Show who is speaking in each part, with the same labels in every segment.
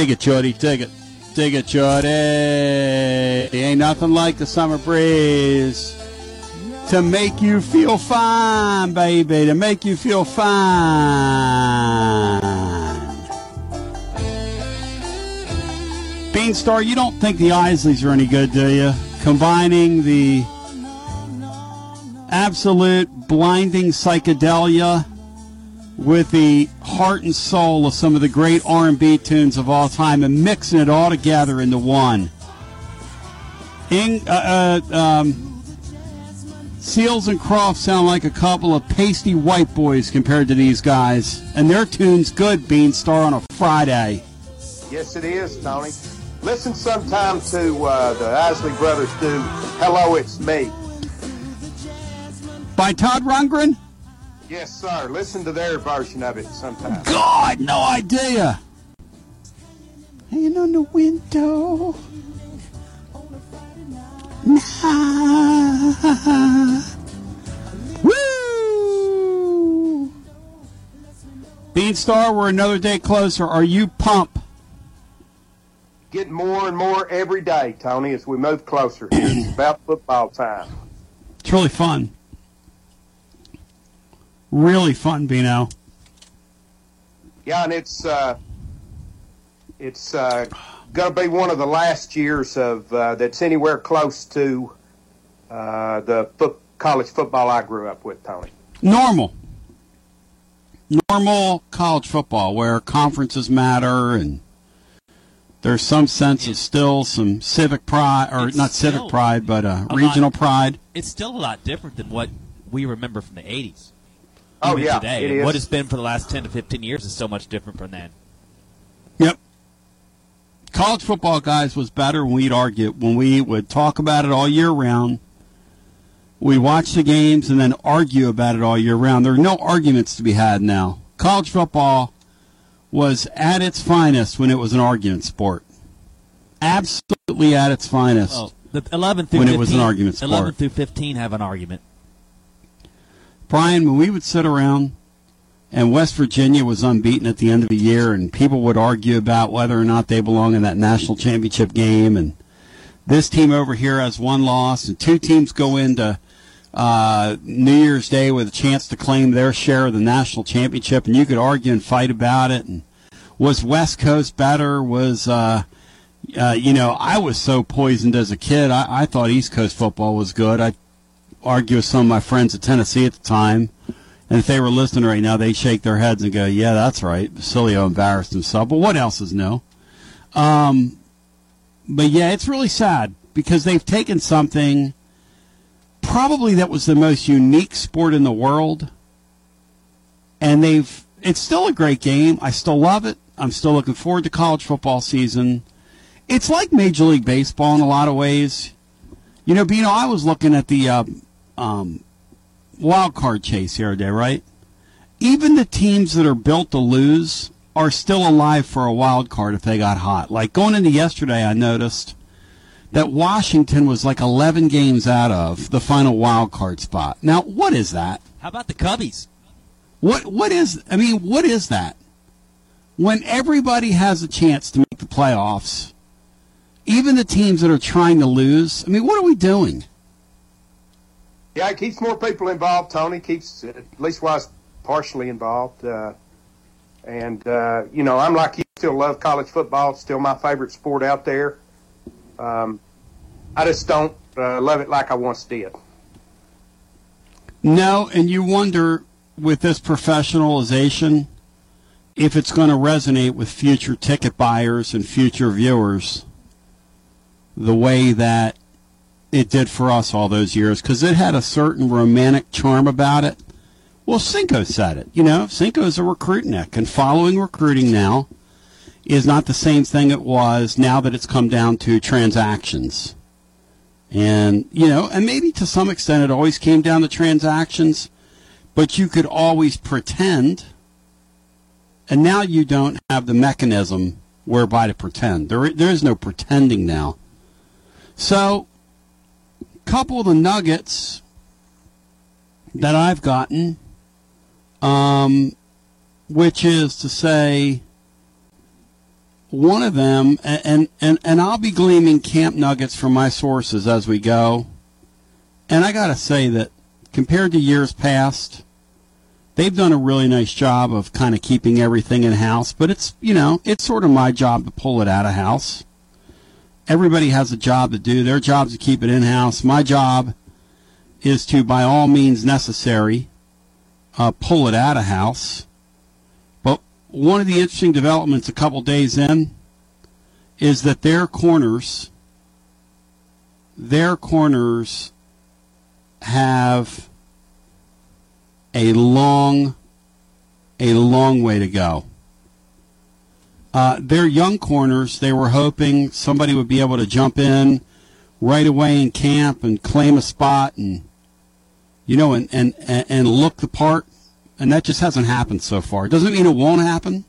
Speaker 1: Dig it, Jody. Dig it. Dig it, Jody. Ain't nothing like the summer breeze to make you feel fine, baby. To make you feel fine. Beanstar, you don't think the Isleys are any good, do you? Combining the absolute blinding psychedelia with the heart and soul of some of the great R&B tunes of all time and mixing it all together into one. In, uh, uh, um, Seals and Croft sound like a couple of pasty white boys compared to these guys, and their tune's good, Bean Star, on a Friday.
Speaker 2: Yes, it is, Tony. Listen sometime to uh, the Isley Brothers do Hello, It's Me.
Speaker 1: By Todd Rundgren?
Speaker 2: Yes, sir. Listen to their version of it sometime.
Speaker 1: God, no idea. Hanging on the window. Nah. Woo! Beanstar, we're another day closer. Are you pumped?
Speaker 2: Getting more and more every day, Tony, as we move closer. it's about football time.
Speaker 1: It's really fun. Really fun, Bino.
Speaker 2: Yeah, and it's uh, it's uh, going to be one of the last years of uh, that's anywhere close to uh, the fo- college football I grew up with, Tony.
Speaker 1: Normal. Normal college football where conferences matter and there's some sense of still some civic pride, or
Speaker 3: It's
Speaker 1: not civic pride, but uh, regional
Speaker 3: lot-
Speaker 1: pride.
Speaker 3: It's still a lot different than what we remember from the 80s.
Speaker 2: Oh,
Speaker 3: Even
Speaker 2: yeah,
Speaker 3: today.
Speaker 2: it
Speaker 3: And
Speaker 2: is.
Speaker 3: What it's been for the last 10 to 15 years is so much different from then.
Speaker 1: Yep. College football, guys, was better when we'd argue, when we would talk about it all year round. We watch the games and then argue about it all year round. There are no arguments to be had now. College football was at its finest when it was an argument sport. Absolutely at its finest.
Speaker 3: Well, the 11 through
Speaker 1: When it was an argument sport.
Speaker 3: 11 through 15 have an argument.
Speaker 1: Brian, when we would sit around and West Virginia was unbeaten at the end of the year, and people would argue about whether or not they belong in that national championship game, and this team over here has one loss, and two teams go into uh, New Year's Day with a chance to claim their share of the national championship, and you could argue and fight about it. And was West Coast better? Was uh, uh, you know, I was so poisoned as a kid. I, I thought East Coast football was good. I argue with some of my friends at Tennessee at the time, and if they were listening right now, they'd shake their heads and go, "Yeah, that's right." Basilio embarrassed himself, but what else is new? Um, but yeah, it's really sad because they've taken something probably that was the most unique sport in the world, and they've. It's still a great game. I still love it. I'm still looking forward to college football season. It's like Major League Baseball in a lot of ways. You know, Bino, I was looking at the uh, um, wild card chase the other day, right? Even the teams that are built to lose are still alive for a wild card if they got hot. Like going into yesterday, I noticed that Washington was like 11 games out of the final wild card spot. Now, what is that?
Speaker 3: How about the Cubbies?
Speaker 1: What what is I mean, what is that? When everybody has a chance to make the playoffs, even the teams that are trying to lose, I mean, what are we doing?
Speaker 2: Yeah, it keeps more people involved, Tony. Keeps, at least was partially involved. Uh, and, uh, you know, I'm like you, still love college football. It's still my favorite sport out there. Um, I just don't uh, love it like I once did.
Speaker 1: No, and you wonder with this professionalization if it's going to resonate with future ticket buyers and future viewers the way that it did for us all those years because it had a certain romantic charm about it. Well, Cinco said it. You know, Cinco's a recruitnik, and following recruiting now is not the same thing it was now that it's come down to transactions. And, you know, and maybe to some extent it always came down to transactions, but you could always pretend. And now you don't have the mechanism whereby to pretend. There, there is no pretending now. So, couple of the nuggets that I've gotten, um, which is to say, one of them, and, and, and I'll be gleaming camp nuggets from my sources as we go. And I got to say that compared to years past, they've done a really nice job of kind of keeping everything in house. But it's, you know, it's sort of my job to pull it out of house. Everybody has a job to do. Their job is to keep it in house. My job is to, by all means necessary, uh, pull it out of house But one of the interesting developments a couple days in is that their corners their corners have a long a long way to go. Uh, their young corners, they were hoping somebody would be able to jump in right away in camp and claim a spot and you know and and and look the part and that just hasn't happened so far. It doesn't mean it won't happen.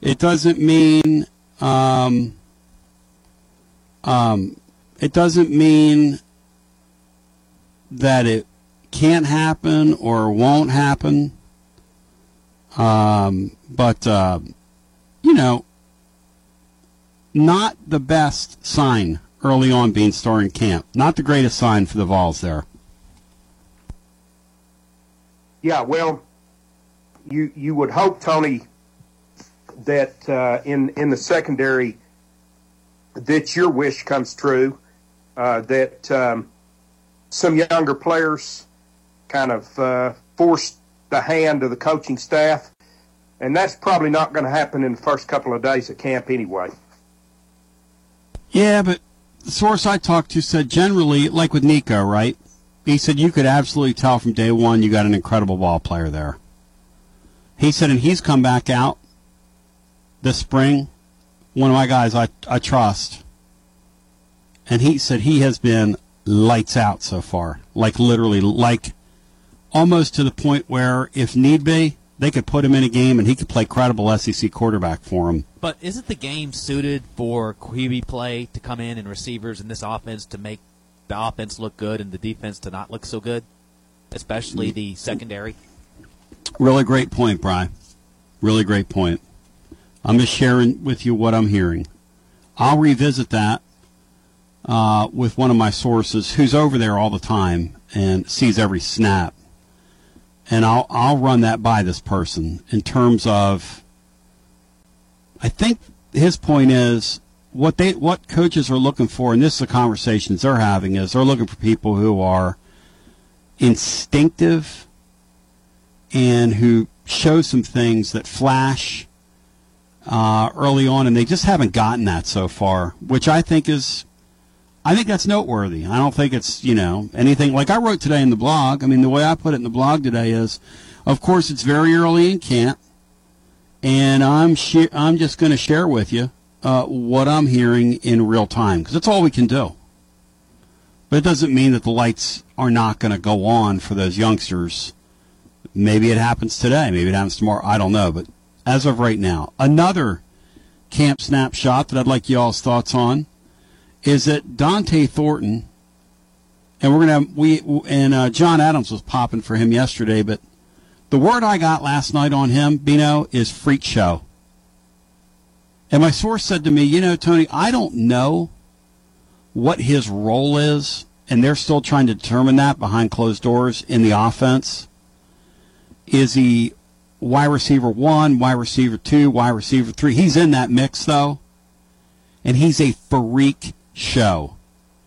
Speaker 1: It doesn't mean um, um, it doesn't mean that it can't happen or won't happen. Um, but uh, you know, not the best sign early on being starting camp. Not the greatest sign for the Vols there.
Speaker 2: Yeah, well, you you would hope, Tony, that uh, in in the secondary that your wish comes true, uh, that um, some younger players kind of uh, force the hand of the coaching staff, and that's probably not going to happen in the first couple of days at camp anyway.
Speaker 1: Yeah, but the source I talked to said generally, like with Nico, right? He said you could absolutely tell from day one you got an incredible ball player there. He said, and he's come back out this spring. One of my guys I, I trust. And he said he has been lights out so far. Like literally, like almost to the point where if need be, they could put him in a game and he could play credible SEC quarterback for him.
Speaker 3: But isn't the game suited for QB play to come in and receivers in this offense to make the offense look good and the defense to not look so good, especially the secondary.
Speaker 1: Really great point, Brian. Really great point. I'm just sharing with you what I'm hearing. I'll revisit that uh, with one of my sources who's over there all the time and sees every snap. And I'll I'll run that by this person in terms of I think his point is what they what coaches are looking for, and this is the conversations they're having, is they're looking for people who are instinctive and who show some things that flash uh, early on, and they just haven't gotten that so far, which I think is, I think that's noteworthy. I don't think it's you know anything like I wrote today in the blog. I mean, the way I put it in the blog today is, of course, it's very early in camp, and I'm sh- I'm just going to share with you uh, what I'm hearing in real time because that's all we can do. But it doesn't mean that the lights are not going to go on for those youngsters. Maybe it happens today. Maybe it happens tomorrow. I don't know. But as of right now, another camp snapshot that I'd like y'all's thoughts on is that Dont'e Thornton, and we're gonna we and uh, John Adams was popping for him yesterday, but the word I got last night on him, Bino, is freak show. And my source said to me, you know, Tony, I don't know what his role is, and they're still trying to determine that behind closed doors in the offense. Is he wide receiver one, wide receiver two, wide receiver three? He's in that mix, though. And he's a freak show.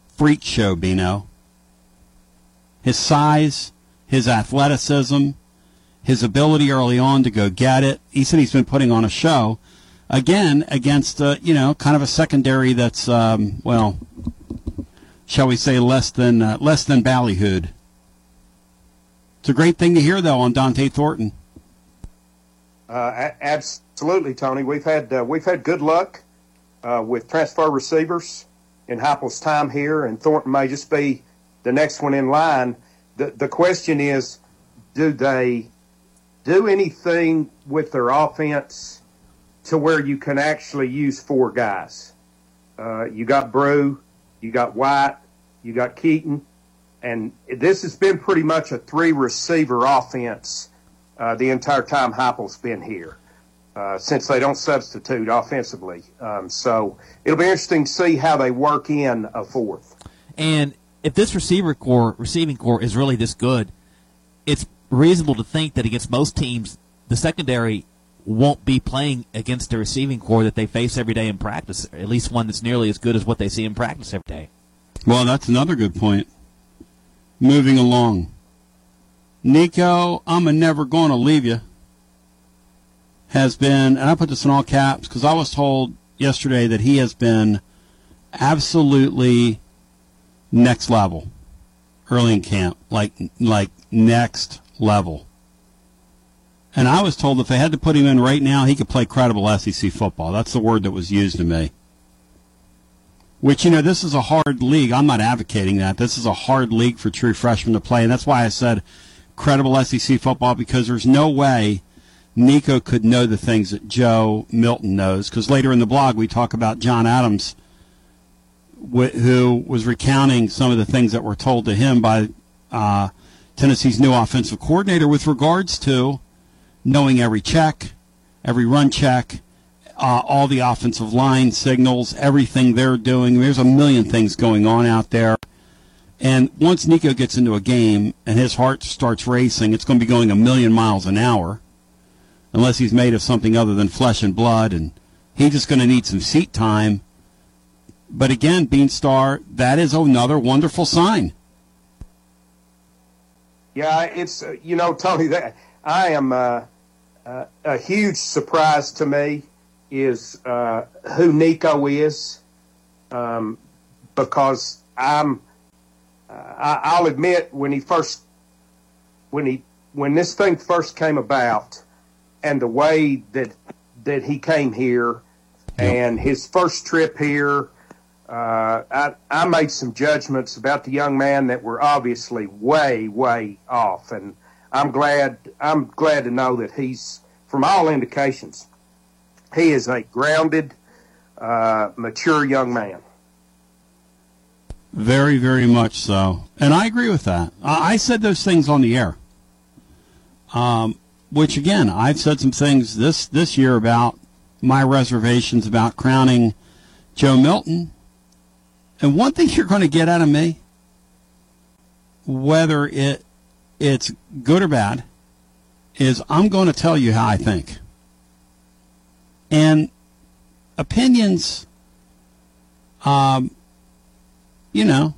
Speaker 1: Freak show, Bino. His size, his athleticism, his ability early on to go get it. He said he's been putting on a show again against uh, you know kind of a secondary that's um, well, shall we say less than uh, less than ballyhooed. It's a great thing to hear though on Dont'e Thornton.
Speaker 2: Uh, absolutely, Tony. We've had uh, we've had good luck uh, with transfer receivers in Heupel's time here, and Thornton may just be the next one in line. The the question is, do they do anything with their offense to where you can actually use four guys. Uh, you got Bru, you got White, you got Keyton, and this has been pretty much a three receiver offense uh, the entire time Heupel's been here. Uh, since they don't substitute offensively. Um, so it'll be interesting to see how they work in a fourth.
Speaker 3: And if this receiver core, receiving core, is really this good, it's reasonable to think that against most teams, the secondary won't be playing against the receiving core that they face every day in practice, at least one that's nearly as good as what they see in practice every day.
Speaker 1: Well, that's another good point. Moving along. Nico, I'm a never going to leave you. Has been, and I put this in all caps because I was told yesterday that he has been absolutely next level early in camp, like like next level. And I was told if they had to put him in right now, he could play credible SEC football. That's the word that was used to me. Which, you know, this is a hard league. I'm not advocating that. This is a hard league for true freshmen to play. And that's why I said credible SEC football because there's no way Nico could know the things that Joe Milton knows. Because later in the blog, we talk about John Adams, who was recounting some of the things that were told to him by uh, Tennessee's new offensive coordinator with regards to knowing every check, every run check, uh, all the offensive line signals, everything they're doing. There's a million things going on out there. And once Nico gets into a game and his heart starts racing, it's going to be going a million miles an hour, unless he's made of something other than flesh and blood. And he's just going to need some seat time. But again, Beanstar, that is another wonderful sign.
Speaker 2: Yeah, it's uh, you know Tony that I am uh, uh, a huge surprise to me is uh, who Nico is, um, because I'm. Uh, I, will admit when he first, when he when this thing first came about, and the way that that he came here, and his first trip here, uh, I, I made some judgments about the young man that were obviously way, way off, and I'm glad. I'm glad to know that he's, from all indications, he is a grounded, uh, mature young man.
Speaker 1: Very, very much so, and I agree with that. I said those things on the air. Um, which again, I've said some things this this year about my reservations about crowning Joe Milton and one thing you're going to get out of me, whether it it's good or bad, is I'm going to tell you how I think. And opinions, um, you know,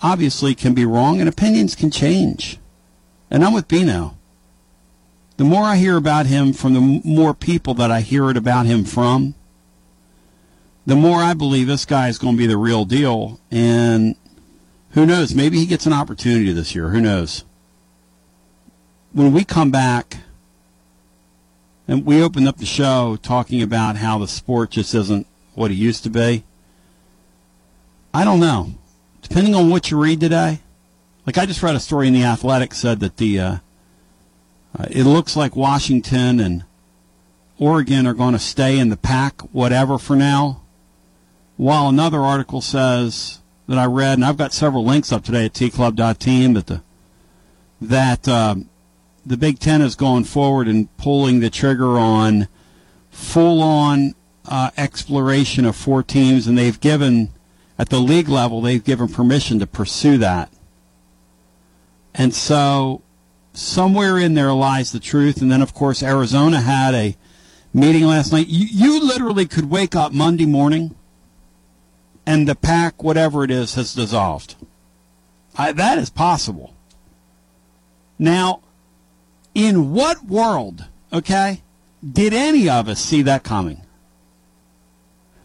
Speaker 1: obviously can be wrong, and opinions can change. And I'm with Bino. The more I hear about him from the more people that I hear it about him from, the more I believe this guy is going to be the real deal. And who knows? Maybe he gets an opportunity this year. Who knows? When we come back, and we opened up the show talking about how the sport just isn't what it used to be. I don't know. Depending on what you read today, like I just read a story in the Athletic said that the uh, uh, it looks like Washington and Oregon are going to stay in the Pac, whatever for now. While another article says that I read, and I've got several links up today at tclub.team, that the that um, the Big Ten is going forward and pulling the trigger on full-on uh, exploration of four teams, and they've given at the league level they've given permission to pursue that. And so somewhere in there lies the truth. And then, of course, Arizona had a meeting last night. You, you literally could wake up Monday morning and the Pac, whatever it is, has dissolved. I, that is possible. Now, in what world, okay, did any of us see that coming?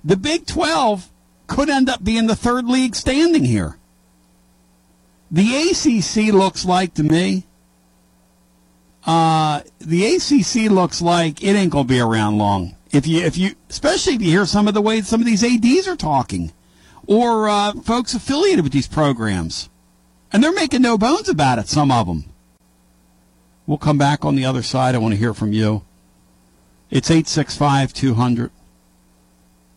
Speaker 1: The Big 12 could end up being the third league standing here. The ACC looks like to me, uh, the ACC looks like it ain't gonna be around long. If you, if you, especially if you hear some of the way some of these ads are talking or uh, folks affiliated with these programs. And they're making no bones about it, some of them. We'll come back on the other side. I want to hear from you. It's 865 200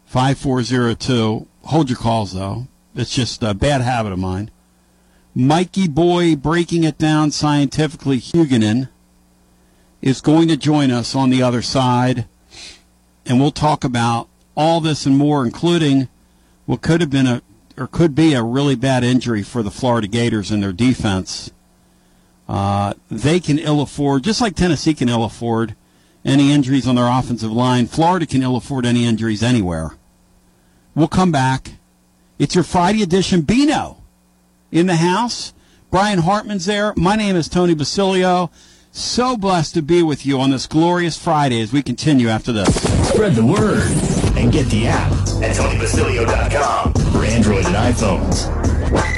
Speaker 1: 5402. Hold your calls, though. It's just a bad habit of mine. Mikey Boy breaking it down scientifically, Huguenin is going to join us on the other side, and we'll talk about all this and more, including what could have been a or could be a really bad injury for the Florida Gators and their defense. Uh, they can ill afford, just like Tennessee can ill afford any injuries on their offensive line. Florida can ill afford any injuries anywhere. We'll come back. It's your Friday edition. Bino in the house. Brian Hartman's there. My name is Tony Basilio. So blessed to be with you on this glorious Friday as we continue after this.
Speaker 4: Spread the word and get the app at TonyBasilio.com for Android and iPhones.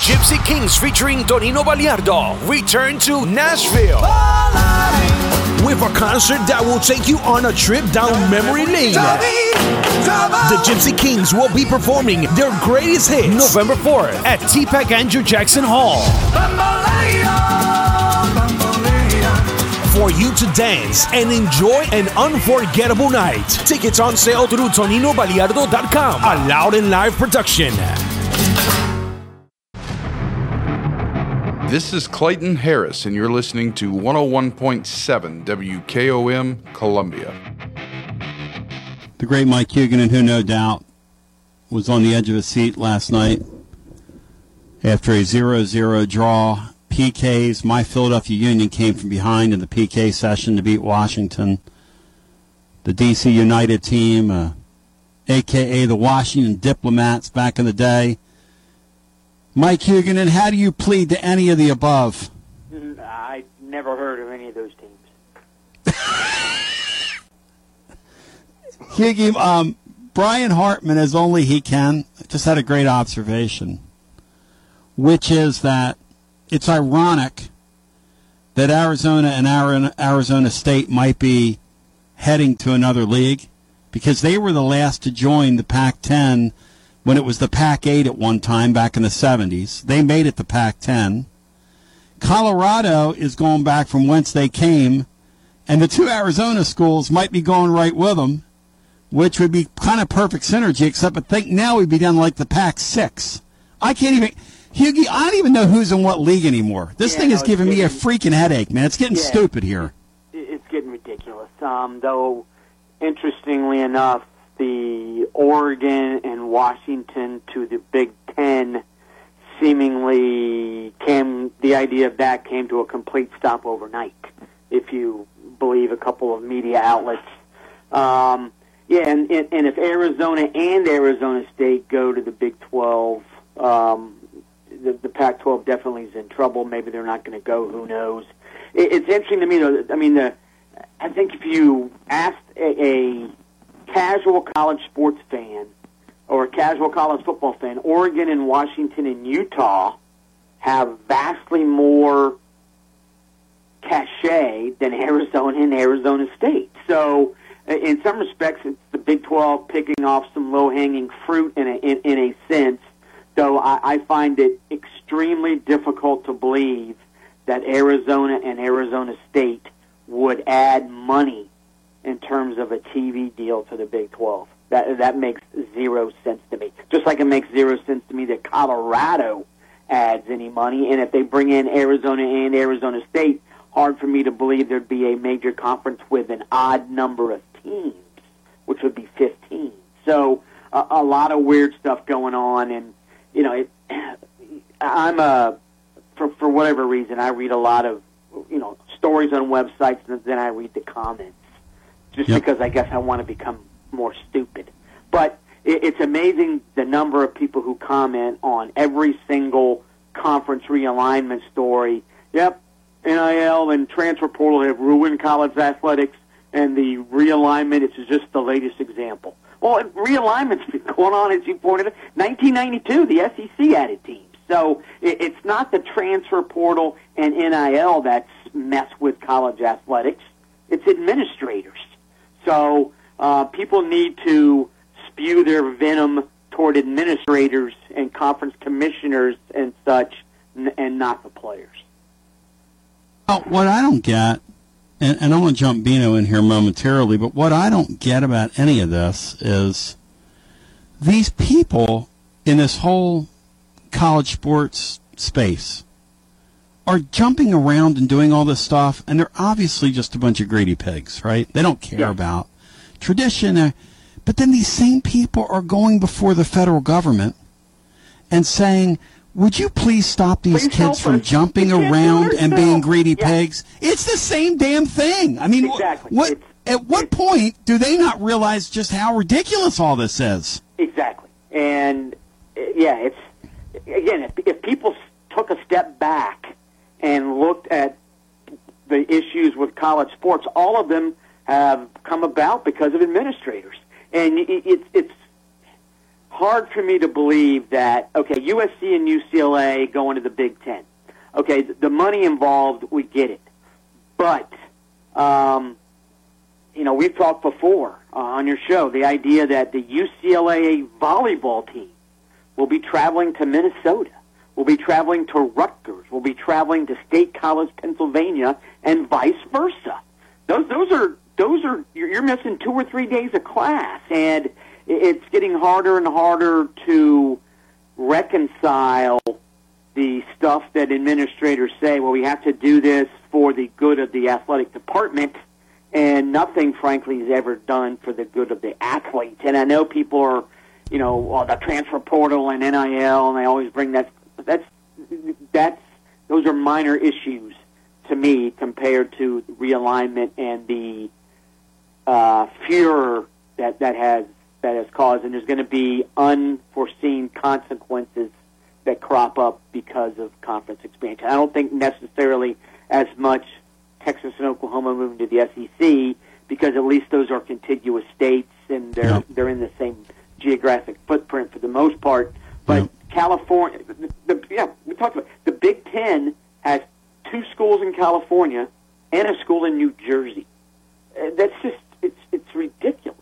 Speaker 5: Gypsy Kings featuring Tonino Baliardo return to Nashville with a concert that will take you on a trip down memory lane. The Gypsy Kings will be performing their greatest hits November 4th at TPAC Andrew Jackson Hall. For you to dance and enjoy an unforgettable night. Tickets on sale through ToninoBaliardo.com. A loud and live production.
Speaker 6: This is Clayton Harris, and you're listening to 101.7 WKOM Columbia.
Speaker 1: The great Mike Huguenin, who no doubt was on the edge of his seat last night after a 0 0 draw. PKs, my Philadelphia Union came from behind in the PK session to beat Washington. The DC United team, uh, aka the Washington Diplomats back in the day, Mike Huguenin, how do you plead to any of the above?
Speaker 7: I never heard of any of those teams.
Speaker 1: Hughie, um, Brian Hartman, as only he can, just had a great observation, which is that it's ironic that Arizona and Arizona State might be heading to another league because they were the last to join the Pac 10 when it was the Pac 8 at one time back in the 70s. They made it the Pac 10. Colorado is going back from whence they came, and the two Arizona schools might be going right with them, which would be kind of perfect synergy, except I think now we'd be done like the Pac 6. I can't even. Hughie, I don't even know who's in what league anymore. This
Speaker 7: Yeah,
Speaker 1: thing is
Speaker 7: no, it's
Speaker 1: giving me a freaking headache, man. It's getting
Speaker 7: Yeah.
Speaker 1: stupid here.
Speaker 7: It's getting ridiculous. Um, though, interestingly enough, the Oregon and Washington to the Big Ten seemingly came. The idea of that came to a complete stop overnight, if you believe a couple of media outlets. Um, yeah, and, and and if Arizona and Arizona State go to the Big Twelve, um, the, the Pac-12 definitely is in trouble. Maybe they're not going to go. Who knows? It, it's interesting to me, though. I mean, the I think if you asked a, a casual college sports fan or a casual college football fan, Oregon and Washington and Utah have vastly more cachet than Arizona and Arizona State. So, in some respects, it's the Big 12 picking off some low-hanging fruit in a, in, in a sense. Though I, I find it extremely difficult to believe that Arizona and Arizona State would add money in terms of a TV deal to the Big 12. That that makes zero sense to me. Just like it makes zero sense to me that Colorado adds any money, and if they bring in Arizona and Arizona State, hard for me to believe there'd be a major conference with an odd number of teams, which would be 15. So a, a lot of weird stuff going on, and you know, it, I'm a for for whatever reason, I read a lot of you know stories on websites, and then I read the comments. Just
Speaker 1: Yep.
Speaker 7: because I guess I want to become more stupid. But it, it's amazing the number of people who comment on every single conference realignment story. Yep, NIL and transfer portal have ruined college athletics, and the realignment is just the latest example. Well, realignment's been going on, as you pointed out. 1992, the SEC added teams. So it, it's not the transfer portal and NIL that's messed with college athletics. It's administrators. So uh, people need to spew their venom toward administrators and conference commissioners and such, n- and not the players.
Speaker 1: Well, what I don't get, and, and I want to jump Bino in here momentarily, but what I don't get about any of this is these people in this whole college sports space are jumping around and doing all this stuff, and they're obviously just a bunch of greedy pigs, right? They don't care about tradition. uh, But then these same people are going before the federal government and saying, would you please stop these
Speaker 7: Please
Speaker 1: kids from
Speaker 7: us.
Speaker 1: jumping around and being greedy
Speaker 7: Yeah.
Speaker 1: pigs? It's the same damn thing. I mean,
Speaker 7: Exactly.
Speaker 1: what at what point do they not realize just how ridiculous all this is?
Speaker 7: Exactly. And uh, yeah, it's again, if, if people took a step back and looked at the issues with college sports, all of them have come about because of administrators. And it, it, it's hard for me to believe that okay, USC and UCLA go into the Big Ten. Okay, the, the money involved, we get it, but um, you know, we've talked before uh, on your show the idea that the UCLA volleyball team will be traveling to Minnesota, will be traveling to Rutgers, We'll be traveling to State College, Pennsylvania, and vice versa. Those those are those are you're, missing two or three days of class, and it's getting harder and harder to reconcile the stuff that administrators say. Well, we have to do this for the good of the athletic department and nothing, frankly, is ever done for the good of the athletes. And I know people are, you know, well, the transfer portal and NIL, and they always bring that. That's that's those are minor issues to me compared to realignment and the uh, furor that that has that has caused. And there's going to be unforeseen consequences that crop up because of conference expansion. I don't think necessarily as much Texas and Oklahoma moving to the SEC because at least those are contiguous states and they're
Speaker 1: Yep.
Speaker 7: they're in the same geographic footprint for the most part. But California, the, the, yeah, we talked about the Big Ten has two schools in California and a school in New Jersey. Uh, that's just it's it's ridiculous.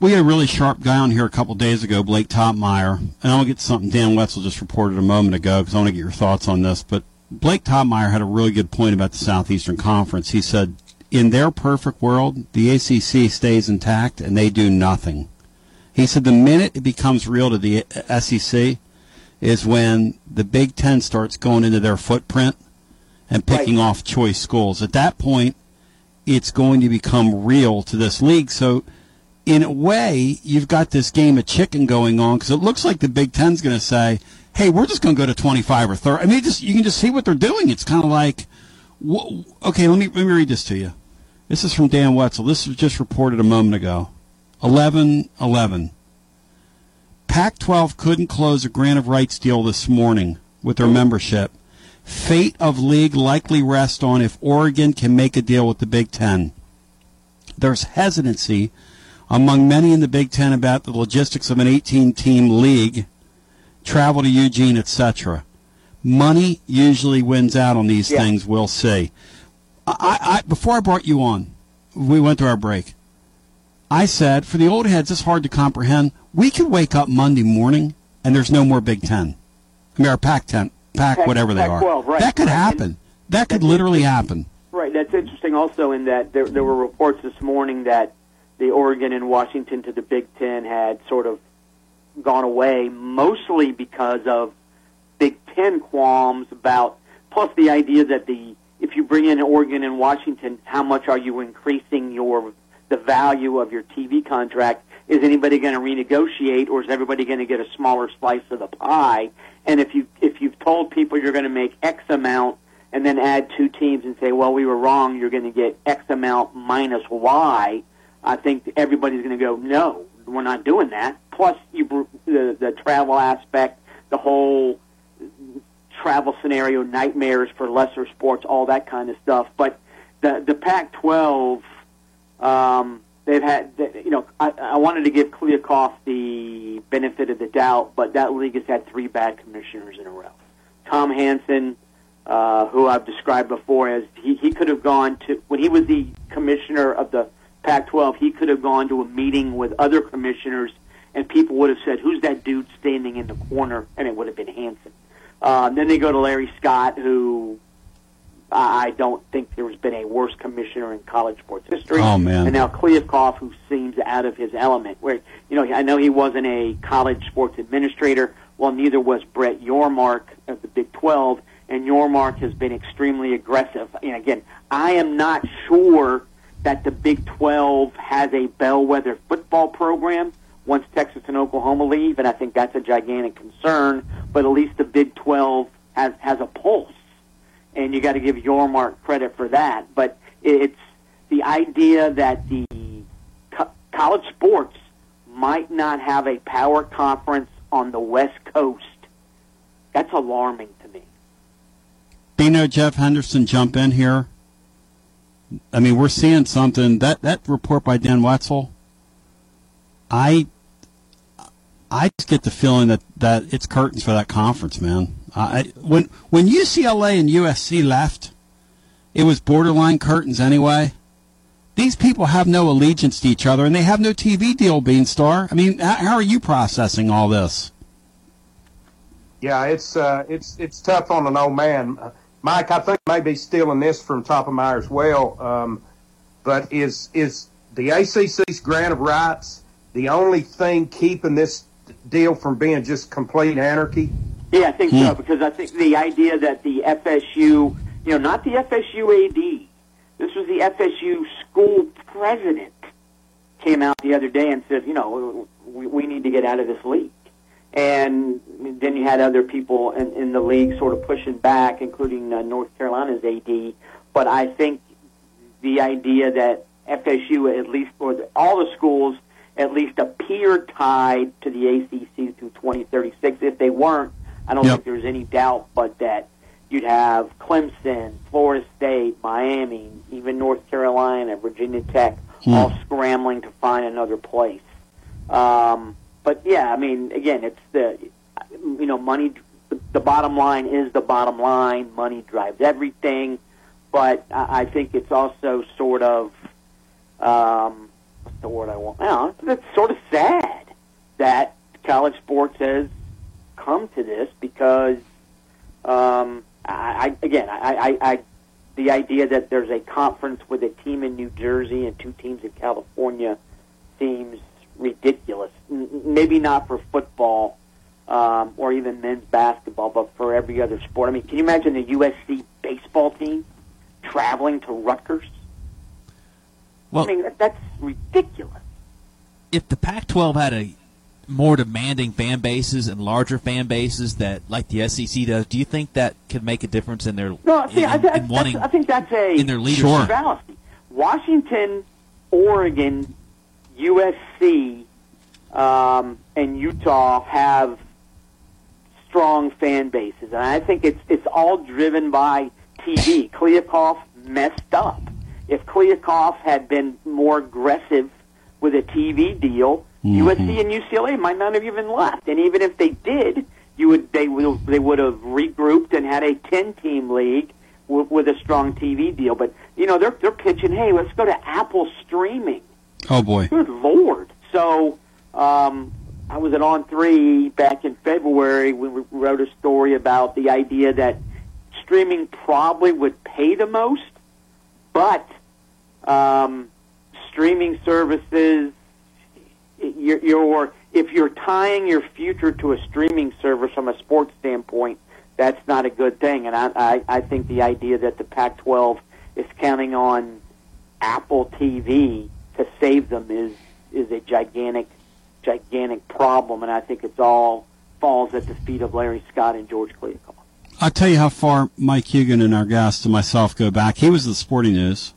Speaker 1: We had a really sharp guy on here a couple days ago, Blake Toppmeyer, and I'll get something Dan Wetzel just reported a moment ago because I want to get your thoughts on this. But Blake Toppmeyer had a really good point about the Southeastern Conference. He said, in their perfect world, the ACC stays intact and they do nothing. He said the minute it becomes real to the SEC is when the Big Ten starts going into their footprint and picking off choice schools. At that point, it's going to become real to this league. So, in a way, you've got this game of chicken going on because it looks like the Big Ten's going to say, "Hey, we're just going to go to 25 or 30." I mean, just you can just see what they're doing. It's kind of like, wh- okay, let me let me read this to you. This is from Dan Wetzel. This was just reported a moment ago. 11 11. Pac 12 couldn't close a grant of rights deal this morning with their membership. Fate of league likely rests on if Oregon can make a deal with the Big Ten. There's hesitancy among many in the Big Ten about the logistics of an 18 team league, travel to Eugene, etc. Money usually wins out on these things, we'll see. I, I, before I brought you on, we went to our break. I said, for the old heads, it's hard to comprehend. We could wake up Monday morning and there's no more Big Ten. I mean, our Pac 10, Pac,
Speaker 7: Pac-
Speaker 1: whatever they are.
Speaker 7: Pac-12, right,
Speaker 1: that could happen. That could literally happen.
Speaker 7: Right. That's interesting. Also, in that there there were reports this morning that the Oregon and Washington to the Big Ten had sort of gone away, mostly because of Big Ten qualms about, plus the idea that the if you bring in Oregon and Washington, how much are you increasing your the value of your TV contract? Is anybody going to renegotiate, or is everybody going to get a smaller slice of the pie? And if you if you've told people you're going to make X amount, and then add two teams and say, well, we were wrong, you're going to get X amount minus Y. I think everybody's going to go, no, we're not doing that. Plus, you the the travel aspect, the whole travel scenario, nightmares for lesser sports, all that kind of stuff. But the the Pac-12, um, they've had, you know, I, I wanted to give Kliavkoff the benefit of the doubt, but that league has had three bad commissioners in a row. Tom Hansen, uh, who I've described before as he, he could have gone to when he was the commissioner of the Pac-12, he could have gone to a meeting with other commissioners, and people would have said, "Who's that dude standing in the corner?" And it would have been Hansen. Uh, then they go to Larry Scott, who I don't think there's been a worse commissioner in college sports history.
Speaker 1: Oh, man.
Speaker 7: And now Kliavkoff, who seems out of his element. Where you know, I know he wasn't a college sports administrator. Well, neither was Brett Yormark of the Big 12, and Yormark has been extremely aggressive. And again, I am not sure that the Big 12 has a bellwether football program once Texas and Oklahoma leave, and I think that's a gigantic concern. But at least the Big 12 has has a pulse, and you got to give Yormark credit for that. But it's the idea that the co- college sports might not have a power conference on the West Coast. That's alarming to me.
Speaker 1: Bino, Jeff Henderson, jump in here. I mean, we're seeing something that that report by Dan Wetzel. I I just get the feeling that, that it's curtains for that conference, man. I when when UCLA and USC left, it was borderline curtains anyway. These people have no allegiance to each other, and they have no TV deal, Beanstar. I mean, how, are you processing all this?
Speaker 2: Yeah, it's uh, it's it's tough on an old man. Uh, Mike, I think maybe stealing this from Toppmeyer as well. Um, but is is the ACC's grant of rights the only thing keeping this deal from being just complete anarchy?
Speaker 7: Yeah, I think so because I think the idea that the FSU, you know, not the FSU AD, this was the FSU school president came out the other day and said, you know, we, we need to get out of this league. And then you had other people in, in the league sort of pushing back, including uh, North Carolina's AD. But I think the idea that FSU, at least, or the, all the schools, at least appear tied to the ACC through 2036. If they weren't, I don't
Speaker 1: Yep.
Speaker 7: think there's any doubt but that you'd have Clemson, Florida State, Miami, even North Carolina, Virginia Tech,
Speaker 1: Hmm.
Speaker 7: all scrambling to find another place. Um, but yeah, I mean, again, it's the you know money. The, bottom line is the bottom line. Money drives everything, but I, I think it's also sort of um, what's the word I want? Well, it's sort of sad that college sports has come to this because um, I, I again, I, I, I the idea that there's a conference with a team in New Jersey and two teams in California seems ridiculous. N- maybe not for football um, or even men's basketball, but for every other sport. I mean, can you imagine the USC baseball team traveling to Rutgers?
Speaker 3: Well,
Speaker 7: I mean, that's ridiculous.
Speaker 3: if the Pac-12 had a more demanding fan bases and larger fan bases that like the SEC does, do you think that could make a difference in their
Speaker 7: No, see,
Speaker 3: in,
Speaker 7: I,
Speaker 3: in wanting
Speaker 7: I think that's a
Speaker 3: in their leadership?
Speaker 7: fallacy. Washington, Oregon, USC, um, and Utah have strong fan bases, and I think it's it's all driven by TV. Kliavkoff messed up. If Kliavkoff had been more aggressive with a TV deal, USC and UCLA might not have even left. And even if they did, you would they would they would have regrouped and had a ten team league with, with a strong TV deal. But you know they're they're pitching, hey, let's go to Apple streaming.
Speaker 1: Oh boy.
Speaker 7: Good lord! So um, I was at On Three back in February. We we wrote a story about the idea that streaming probably would pay the most, but um, streaming services, you're, you're if you're tying your future to a streaming service from a sports standpoint, that's not a good thing. And I, I, I think the idea that the Pac-12 is counting on Apple TV to save them is is a gigantic, gigantic problem. And I think it's all falls at the feet of Larry Scott and George Kliavkoff.
Speaker 1: I'll tell you how far Mike Huguenin and our guest and myself go back. He was the Sporting News,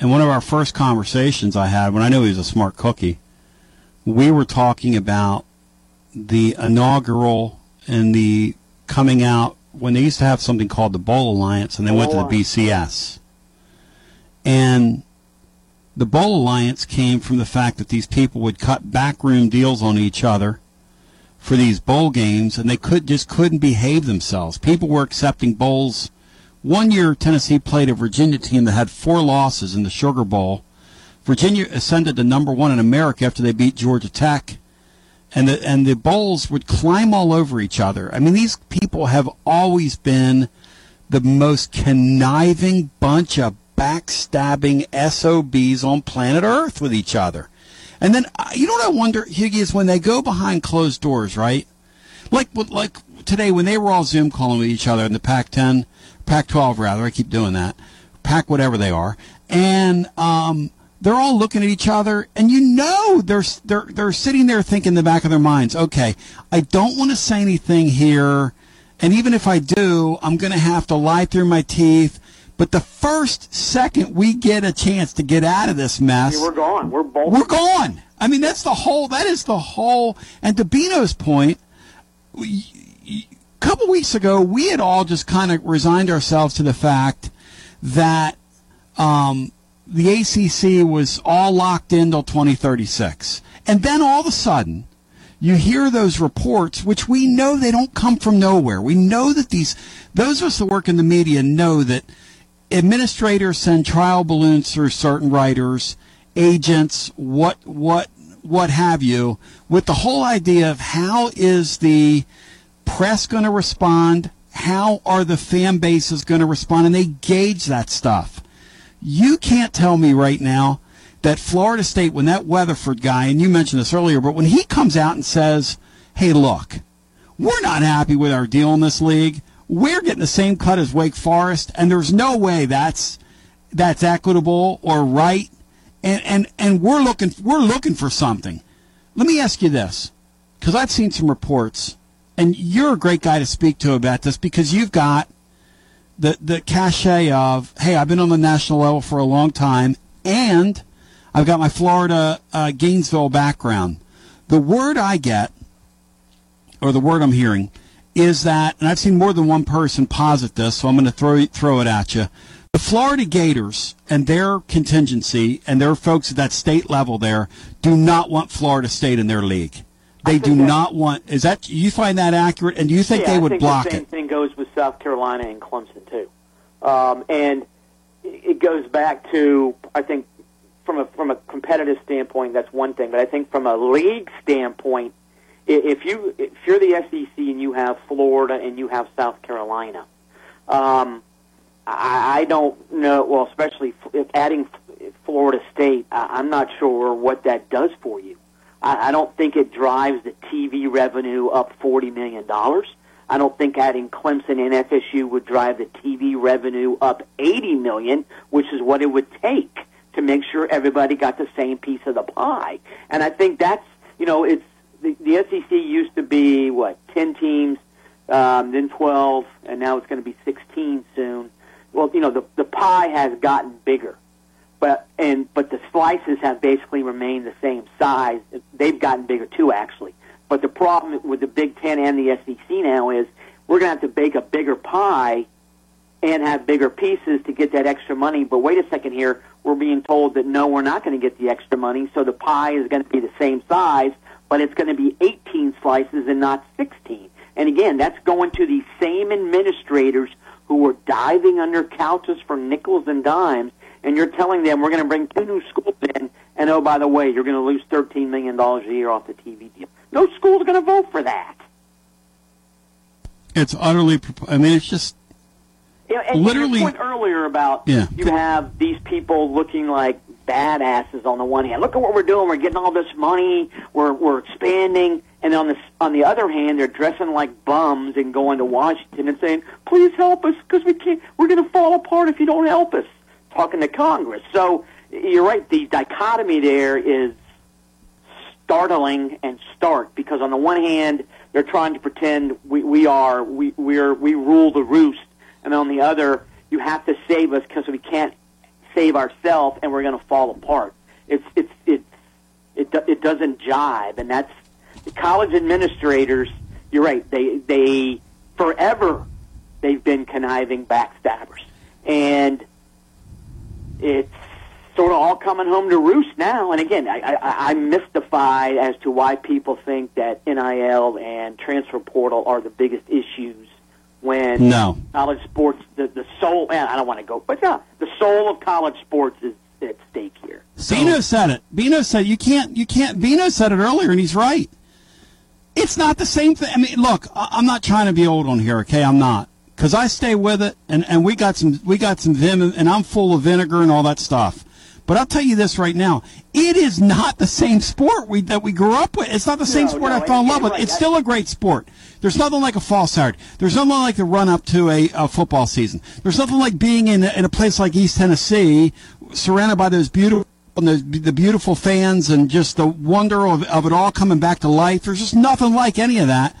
Speaker 1: and one of our first conversations I had when I knew he was a smart cookie, we were talking about the inaugural and the coming out when they used to have something called the Bowl Alliance, and they went to the BCS. And the Bowl Alliance came from the fact that these people would cut backroom deals on each other for these bowl games, and they could just couldn't behave themselves. People were accepting bowls. One year, Tennessee played a Virginia team that had four losses in the Sugar Bowl. Virginia ascended to number one in America after they beat Georgia Tech, and the and the bowls would climb all over each other. I mean, these people have always been the most conniving bunch of backstabbing SOBs on planet Earth with each other. And then, uh, you know what I wonder, Higgy, is when they go behind closed doors, right? Like, like today when they were all Zoom calling with each other in the Pac-10, Pac-12 rather, I keep doing that, Pac whatever they are, and um, they're all looking at each other, and you know they're they're they're sitting there thinking in the back of their minds, okay, I don't want to say anything here, and even if I do, I'm going to have to lie through my teeth. But the first second we get a chance to get out of this mess,
Speaker 7: we're gone. We're both.
Speaker 1: we're gone. I mean, that's the whole. That is the whole. And to Bino's point, a couple weeks ago, we had all just kind of resigned ourselves to the fact that um, the ACC was all locked in till 2036, and then all of a sudden. You hear those reports, which we know they don't come from nowhere. We know that these, those of us that work in the media know that administrators send trial balloons through certain writers, agents, what what what have you, with the whole idea of how is the press going to respond, how are the fan bases going to respond, and they gauge that stuff. You can't tell me right now that Florida State, when that Weatherford guy, and you mentioned this earlier, but when he comes out and says, "Hey, look, we're not happy with our deal in this league." we're getting the same cut as Wake Forest, and there's no way that's that's equitable or right. And and and we're looking we're looking for something. Let me ask you this, because I've seen some reports, and you're a great guy to speak to about this because you've got the the cachet of hey, I've been on the national level for a long time, and I've got my Florida uh, Gainesville background. The word I get, or the word I'm hearing, is that, and I've seen more than one person posit this, so I'm going to throw throw it at you. The Florida Gators and their contingency and their folks at that state level there do not want Florida State in their league. They do not want. Is that you find that accurate? And do you think
Speaker 7: yeah,
Speaker 1: they would
Speaker 7: think
Speaker 1: block
Speaker 7: the same
Speaker 1: it?
Speaker 7: thing goes South Carolina and Clemson too, um, and it goes back to I think from a from a competitive standpoint that's one thing, but I think from a league standpoint, if you if you're the SEC and you have Florida and you have South Carolina, um, I, I don't know. Well, especially if adding Florida State, I, I'm not sure what that does for you. I, I don't think it drives the TV revenue up forty million dollars. I don't think adding Clemson and FSU would drive the TV revenue up eighty million, which is what it would take to make sure everybody got the same piece of the pie. And I think that's you know it's the, the SEC used to be what ten teams, um, then twelve, and now it's going to be sixteen soon. Well, you know the the pie has gotten bigger but and but the slices have basically remained the same size. They've gotten bigger too, actually. But the problem with the Big Ten and the SEC now is we're going to have to bake a bigger pie and have bigger pieces to get that extra money. But wait a second here, we're being told that no, we're not going to get the extra money, so the pie is going to be the same size, but it's going to be 18 slices and not 16. And again, that's going to the same administrators who were diving under couches for nickels and dimes and you're telling them we're going to bring two new schools in, and oh, by the way, you're going to lose $13 million a year off the TV deal. No school's going to vote for that.
Speaker 1: It's utterly. I mean, it's just
Speaker 7: Yeah, and
Speaker 1: Literally-
Speaker 7: your point earlier about
Speaker 1: Yeah.
Speaker 7: you have these people looking like badasses on the one hand. Look at what we're doing. We're getting all this money. We're we're expanding. And on the on the other hand, they're dressing like bums and going to Washington and saying, "Please help us because we can't. We're going to fall apart if you don't help us." Talking to Congress. So you're right. The dichotomy there is startling and stark because on the one hand they're trying to pretend we, we are we we're we rule the roost and on the other you have to save us because we can't save ourselves, and we're going to fall apart. It's it's it's it it doesn't jive, and that's the college administrators. You're right. They they forever they've been conniving backstabbers, and it's sort of all coming home to roost now. And again, I, I, I'm mystified as to why people think that NIL and transfer portal are the biggest issues when
Speaker 1: No.
Speaker 7: college sports, the, the soul, man, I don't want to go, but yeah, the soul of college sports is at stake here.
Speaker 1: Bino said it. Bino said you can't. You can't. Bino said it earlier, and he's right. It's not the same thing. I mean, look, I- I'm not trying to be old on here. Okay, I'm not because I stay with it, and and we got some we got some vim, and I'm full of vinegar and all that stuff. But I'll tell you this right now: it is not the same sport we that we grew up with. It's not the same
Speaker 7: No,
Speaker 1: sport
Speaker 7: no,
Speaker 1: I fell in love with.
Speaker 7: right,
Speaker 1: It's still a great sport. There's nothing like a fall start. There's nothing like the run up to a, a football season. There's nothing like being in a, in a place like East Tennessee, surrounded by those beautiful the, the beautiful fans and just the wonder of, of it all coming back to life. There's just nothing like any of that.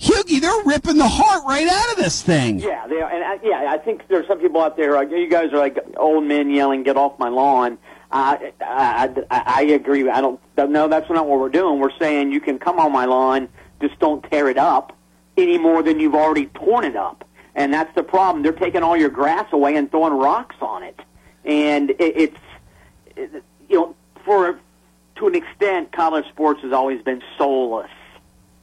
Speaker 1: Hughie, they're ripping the heart right out of this thing.
Speaker 7: Yeah, they are, and I, yeah, I think there's some people out there. Like, you guys are like old men yelling, "Get off my lawn!" I, I, I, I agree. I don't. No, that's not what we're doing. We're saying you can come on my lawn, just don't tear it up any more than you've already torn it up. And that's the problem. They're taking all your grass away and throwing rocks on it, and it, it's it, you know for to an extent, college sports has always been soulless.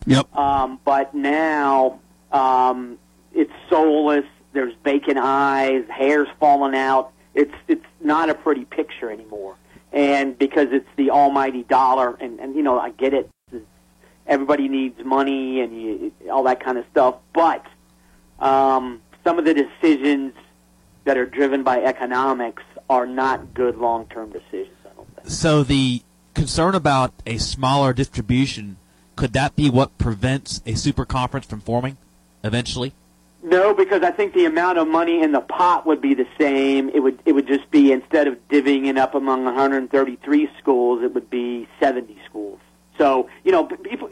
Speaker 1: Yep.
Speaker 7: Um, but now um, it's soulless. There's vacant eyes, hair's falling out. It's it's not a pretty picture anymore. And because it's the almighty dollar, and and you know I get it. Everybody needs money and you, all that kind of stuff. But um, some of the decisions that are driven by economics are not good long-term decisions. I don't think.
Speaker 3: So the concern about a smaller distribution could that be what prevents a super conference from forming eventually?
Speaker 7: No, because I think the amount of money in the pot would be the same. It would it would just be instead of divvying it up among 133 schools, it would be 70 schools. So you know, people,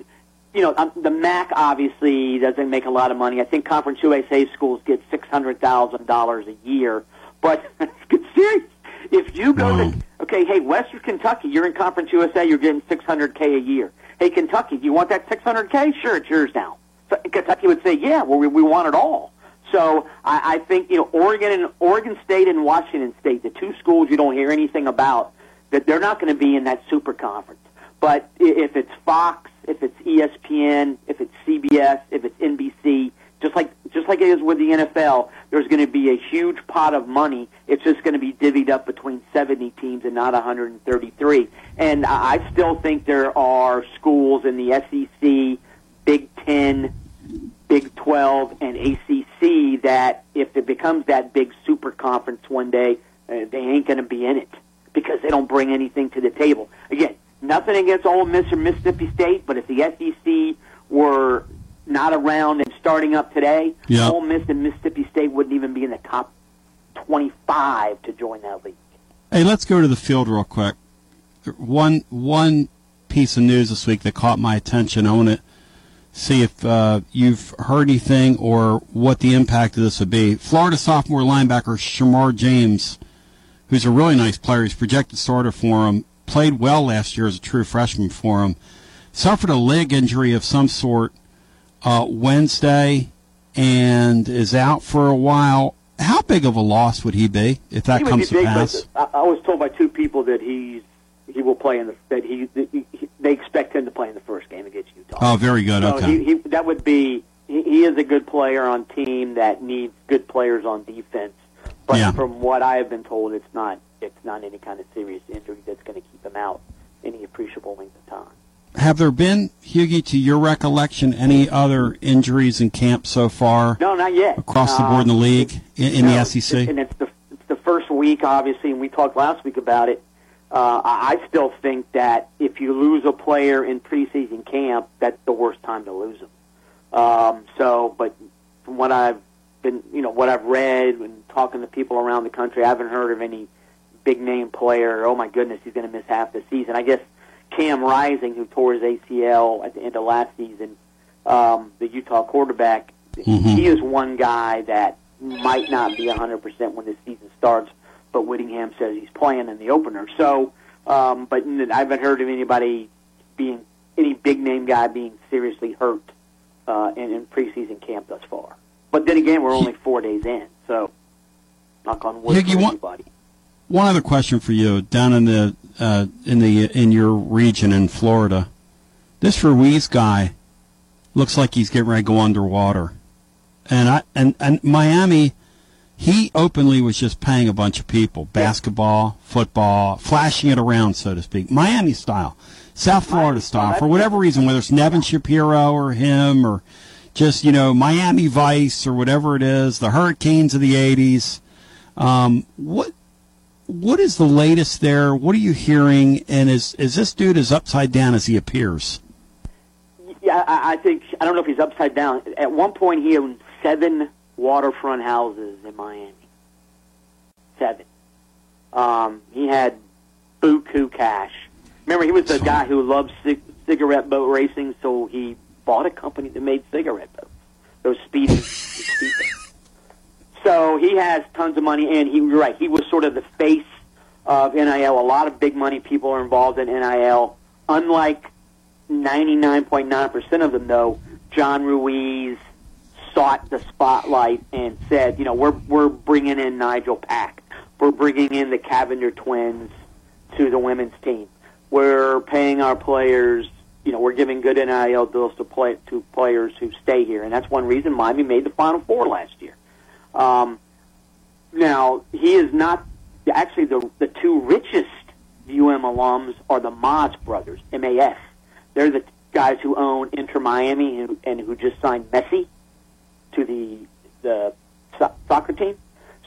Speaker 7: you know, um, the MAC obviously doesn't make a lot of money. I think Conference USA schools get six hundred thousand dollars a year. But get serious. If you go to okay, hey, Western Kentucky, you're in Conference USA, you're getting 600k a year. Hey, Kentucky, do you want that 600k? Sure, it's yours now. So Kentucky would say, yeah, well, we, we want it all. So I, I think you know Oregon and Oregon State and Washington State, the two schools you don't hear anything about, that they're not going to be in that super conference. But if it's Fox, if it's ESPN, if it's CBS, if it's NBC, just like just like it is with the NFL, there's going to be a huge pot of money. It's just going to be divvied up between 70 teams and not 133. And I still think there are schools in the SEC, Big Ten, Big 12, and ACC that if it becomes that big super conference one day, uh, they ain't going to be in it because they don't bring anything to the table. Again, nothing against Ole Miss or Mississippi State, but if the SEC were not around and starting up today,
Speaker 1: Yep.
Speaker 7: Ole Miss and Mississippi State wouldn't even be in the top 25 to join that league.
Speaker 1: Hey, let's go to the field real quick. One one piece of news this week that caught my attention. I want to see if uh, you've heard anything or what the impact of this would be. Florida sophomore linebacker Shemar James, who's a really nice player, he's projected starter for him, played well last year as a true freshman for him, suffered a leg injury of some sort uh, Wednesday and is out for a while. How big of a loss would he be if that comes to
Speaker 7: big,
Speaker 1: pass?
Speaker 7: I, I was told by two people that he's he will play in the that he, that he they expect him to play in the first game against Utah.
Speaker 1: Oh, very good.
Speaker 7: So
Speaker 1: Okay.
Speaker 7: he, he, that would be he, he is a good player on team that needs good players on defense. But
Speaker 1: Yeah.
Speaker 7: from what I have been told, it's not it's not any kind of serious injury that's going to keep him out any appreciable length of time.
Speaker 1: Have there been, Hughie, to your recollection, any other injuries in camp so far
Speaker 7: No, not yet.
Speaker 1: across the board in the
Speaker 7: Um,
Speaker 1: league in, in
Speaker 7: No,
Speaker 1: the SEC?
Speaker 7: and it's the it's the first week, obviously, and we talked last week about it. Uh, I I still think that if you lose a player in preseason camp, that's the worst time to lose them. Um, so, but from what I've been, you know, what I've read and talking to people around the country, I haven't heard of any big name player. Oh my goodness, he's going to miss half the season. I guess Cam Rising, who tore his ACL at the end of last season, um, the Utah quarterback,
Speaker 1: Mhm.
Speaker 7: he is one guy that might not be 100% when the season starts. but Whittingham says he's playing in the opener. So, um, but I haven't heard of anybody being any big name guy being seriously hurt uh, in, in preseason camp thus far. But then again, we're only four days in, so knock on wood
Speaker 1: Higgy,
Speaker 7: for
Speaker 1: one- One other question for you down in the uh, in the in your region in Florida. This Ruiz guy looks like he's getting ready to go underwater, and I and and Miami, he openly was just paying a bunch of people. Basketball, football, flashing it around, so to speak, Miami style, South Florida style, for whatever reason, whether it's Nevin Shapiro or him or just you know Miami Vice or whatever it is, the Hurricanes of the '80s. Um, what what is the latest there? What are you hearing? And is is this dude as upside down as he appears?
Speaker 7: Yeah, I, I think I don't know if he's upside down. At one point, he owned seven waterfront houses in Miami. Seven. Um, he had buku cash. Remember, he was the guy who loved cig- cigarette boat racing, so he bought a company that made cigarette boats. Those speedy. speed boats. So he has tons of money, and he, you're right, he was sort of the face of NIL. A lot of big money people are involved in NIL. Unlike 99.9% of them, though, John Ruiz sought the spotlight and said, you know, we're, we're bringing in Nigel Pack. We're bringing in the Cavinder twins to the women's team. We're paying our players, you know, we're giving good NIL deals to play to players who stay here, and that's one reason Miami made the Final Four last year. Um, now he is not actually the the two richest UM alums are the Mas brothers, MAS. They're the guys who own Inter Miami and, and who just signed Messi to the the so- soccer team.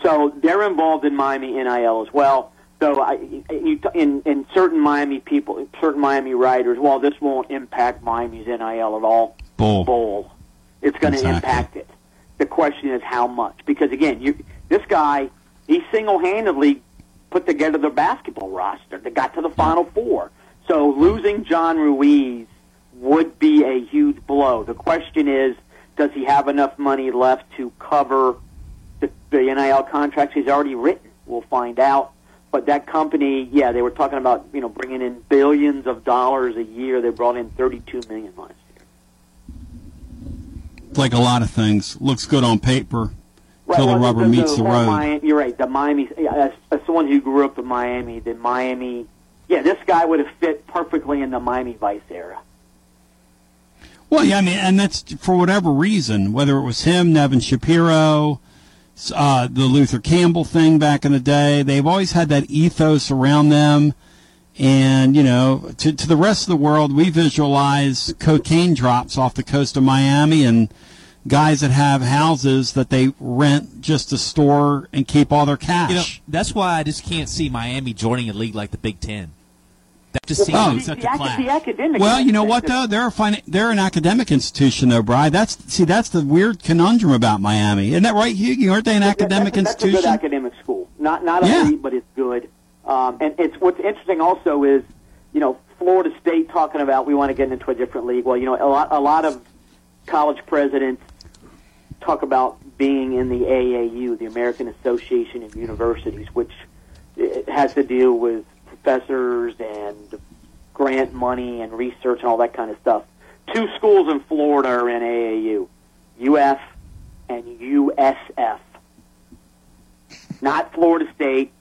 Speaker 7: So they're involved in Miami NIL as well. So I, you, in in certain Miami people, certain Miami writers, well, this won't impact Miami's NIL at all.
Speaker 1: Bull.
Speaker 7: Bull. It's going to
Speaker 1: Exactly.
Speaker 7: impact it. The question is how much. Because again, you this guy, he single-handedly put together the basketball roster that got to the Final Four. So losing John Ruiz would be a huge blow. The question is, does he have enough money left to cover the, the NIL contracts he's already written? We'll find out. But that company, yeah, they were talking about you know bringing in billions of dollars a year. They brought in 32 million last
Speaker 1: like a lot of things. Looks good on paper till the
Speaker 7: well,
Speaker 1: rubber meets the
Speaker 7: whole
Speaker 1: road.
Speaker 7: Miami, you're right. The Miami, as, as someone who grew up in Miami, the Miami, yeah, this guy would have fit perfectly in the Miami Vice era.
Speaker 1: Well, yeah, I mean, and that's for whatever reason, whether it was him, Nevin Shapiro, uh, the Luther Campbell thing back in the day, they've always had that ethos around them. And, you know, to, to the rest of the world, we visualize cocaine drops off the coast of Miami and guys that have houses that they rent just to store and keep all their cash.
Speaker 3: You know, that's why I just can't see Miami joining a league like the Big Ten. That just seems
Speaker 7: the-
Speaker 3: like such
Speaker 7: the
Speaker 3: a
Speaker 7: ac-
Speaker 3: clash.
Speaker 7: the academic
Speaker 1: Well, you know what though? They're a fin- they're an academic institution though, Bry. That's see, that's the weird conundrum about Miami. Isn't that right, Hugh? Aren't they an academic
Speaker 7: that's, that's a good
Speaker 1: institution?
Speaker 7: academic school. Not not
Speaker 1: Yeah.
Speaker 7: elite, but it's good. Um, and it's what's interesting also is, you know, Florida State talking about we want to get into a different league. Well, you know, a lot a lot of college presidents talk about being in the AAU, the American Association of Universities, which it has to deal with professors and grant money and research and all that kind of stuff. Two schools in Florida are in AAU, UF and USF. Not Florida State,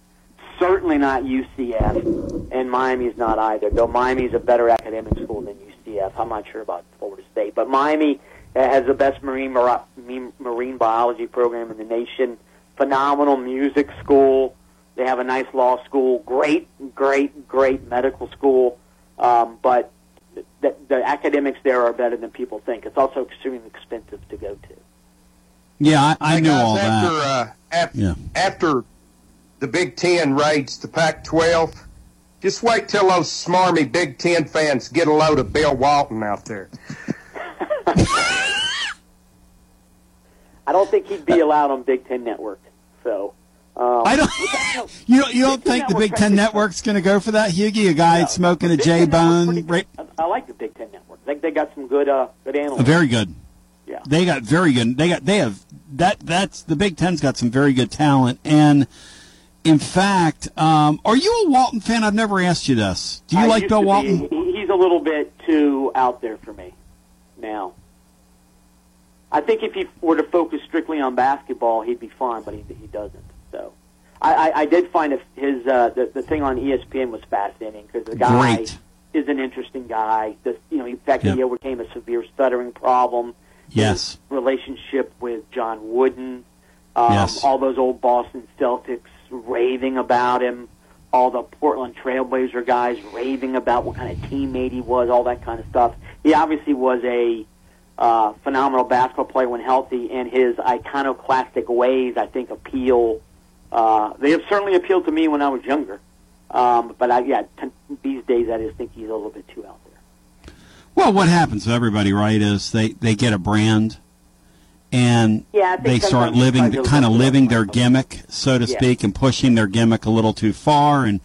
Speaker 7: certainly not UCF, and Miami's not either. Though Miami's a better academic school than UCF. I'm not sure about Florida State, but Miami uh, has the best marine mara- marine biology program in the nation. Phenomenal music school. They have a nice law school. Great, great, great medical school. Um, but the, the academics there are better than people think. It's also extremely expensive to go to.
Speaker 1: Yeah, I, I
Speaker 2: Hey,
Speaker 1: knew all
Speaker 2: after,
Speaker 1: that.
Speaker 2: Uh, after,
Speaker 1: Yeah.
Speaker 2: after the Big Ten raids the Pac-12, just wait till those smarmy Big Ten fans get a load of Bill Walton out there.
Speaker 7: I don't think he'd be allowed on Big Ten Network. So um,
Speaker 1: I don't. You don't, you don't think the Big Ten Network's going to go for that, Hughie? A guy smoking a J Bone? Ra-
Speaker 7: I like the Big Ten Network. I think they got some good, uh, good analysts.
Speaker 1: very good.
Speaker 7: Yeah.
Speaker 1: They got very good. They got they have that. That's the Big Ten's got some very good talent, and In fact, um, are you a Walton fan? I've never asked you this. Do you
Speaker 7: I
Speaker 1: like Bill
Speaker 7: to be.
Speaker 1: Walton?
Speaker 7: He's a little bit too out there for me now. I think if he were to focus strictly on basketball, he'd be fine, but he, he doesn't. So, I, I, I did find his uh, the the thing on ESPN was fascinating because the guy
Speaker 1: Great.
Speaker 7: is an interesting guy. The, you know, in fact,
Speaker 1: Yep.
Speaker 7: he overcame a severe stuttering problem.
Speaker 1: Yes.
Speaker 7: relationship with John Wooden. Um,
Speaker 1: Yes.
Speaker 7: All those old Boston Celtics raving about him. All the Portland Trailblazer guys raving about what kind of teammate he was. All that kind of stuff. He obviously was a uh, phenomenal basketball player when healthy, and his iconoclastic ways, I think, appeal. Uh, they have certainly appealed to me when I was younger. Um, but I, yeah, t- these days I just think he's a little bit too out there.
Speaker 1: Well, what happens to everybody, right, is they, they get a brand and
Speaker 7: Yeah,
Speaker 1: they start living, kind of living their gimmick, so to
Speaker 7: Yeah.
Speaker 1: speak, and pushing their gimmick a little too far. And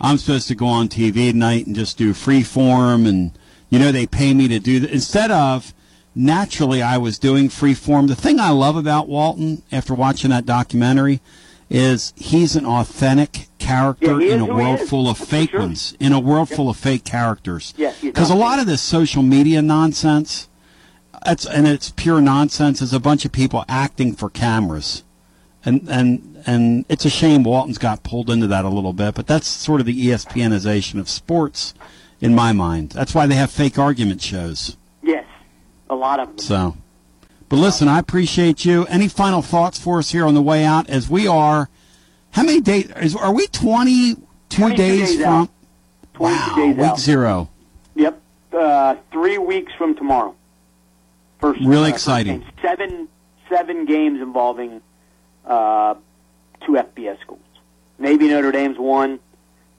Speaker 1: I'm supposed to go on TV tonight and just do free form, and you know they pay me to do that instead of naturally I was doing free form. The thing I love about Walton after watching that documentary is he's an authentic character
Speaker 7: Yeah,
Speaker 1: in a world full of fake ones, in a world full of fake characters. Because a lot of this social media nonsense, it's and it's pure nonsense. Is a bunch of people acting for cameras, and and and it's a shame Walton's got pulled into that a little bit. But that's sort of the ESPNization of sports, in my mind. That's why they have fake argument shows.
Speaker 7: Yes, a lot of them.
Speaker 1: So, but listen, I appreciate you. Any final thoughts for us here on the way out? As we are, how many days? Is, are we twenty two days,
Speaker 7: days
Speaker 1: from?
Speaker 7: out. 22 days
Speaker 1: week
Speaker 7: out.
Speaker 1: zero.
Speaker 7: Yep, uh, three weeks from tomorrow. First,
Speaker 1: Really
Speaker 7: first
Speaker 1: exciting.
Speaker 7: game. Seven seven games involving uh, two FBS schools. Navy Notre Dame's one.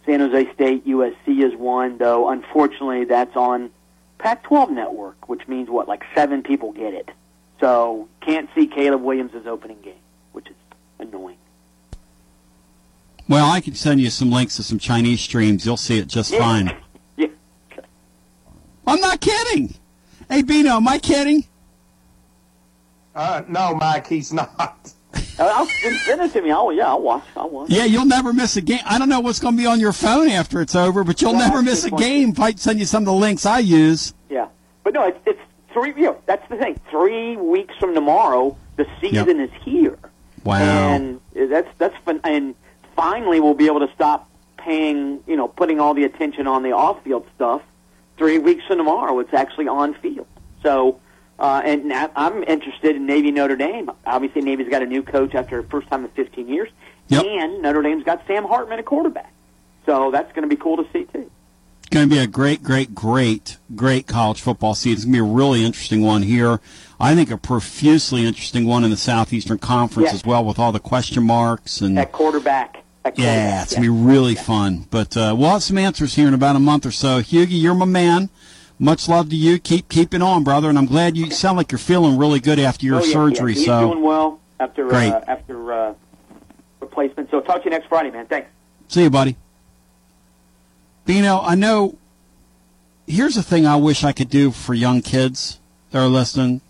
Speaker 7: San Jose State USC is one. Though unfortunately, that's on Pac-12 network, which means what? Like seven people get it. So can't see Caleb Williams' opening game, which is annoying.
Speaker 1: Well, I can send you some links to some Chinese streams. You'll see it just fine.
Speaker 7: Yeah.
Speaker 1: I'm not kidding. Hey, Bino, am I kidding?
Speaker 2: Uh, no, Mike, he's not.
Speaker 7: I'll send it to me. I'll yeah, I'll watch. I'll watch.
Speaker 1: Yeah, you'll never miss a game. I don't know what's going to be on your phone after it's over, but you'll
Speaker 7: Yeah,
Speaker 1: never miss a
Speaker 7: a good point.
Speaker 1: game if I send you some of the links I use.
Speaker 7: Yeah, but no, it's, it's three. You know, that's the thing. Three weeks from tomorrow, the season is here,
Speaker 1: Wow.
Speaker 7: and that's that's fun. And finally, we'll be able to stop paying. You know, putting all the attention on the off-field stuff. Three weeks from tomorrow, it's actually on field. So, uh, and now I'm interested in Navy Notre Dame. Obviously, Navy's got a new coach after first time in 15 years, and Notre Dame's got Sam Hartman at quarterback. So that's going to be cool to see too.
Speaker 1: It's going to be a great, great, great, great college football season. It's going to be a really interesting one here. I think a profusely interesting one in the Southeastern Conference
Speaker 7: Yes.
Speaker 1: as well, with all the question marks and
Speaker 7: At quarterback.
Speaker 1: Yeah, it's gonna be really fun. But uh, we'll have some answers here in about a month or so. Hughie, you're my man. Much love to you. Keep keeping on, brother. And I'm glad you sound like you're feeling really good after your
Speaker 7: Oh, yeah,
Speaker 1: surgery.
Speaker 7: Yeah. He's
Speaker 1: so
Speaker 7: doing well after
Speaker 1: Great.
Speaker 7: uh, after uh, replacement. So talk to you next Friday, man. Thanks.
Speaker 1: See you, buddy. Bino, I know. Here's the thing I wish I could do for young kids that are listening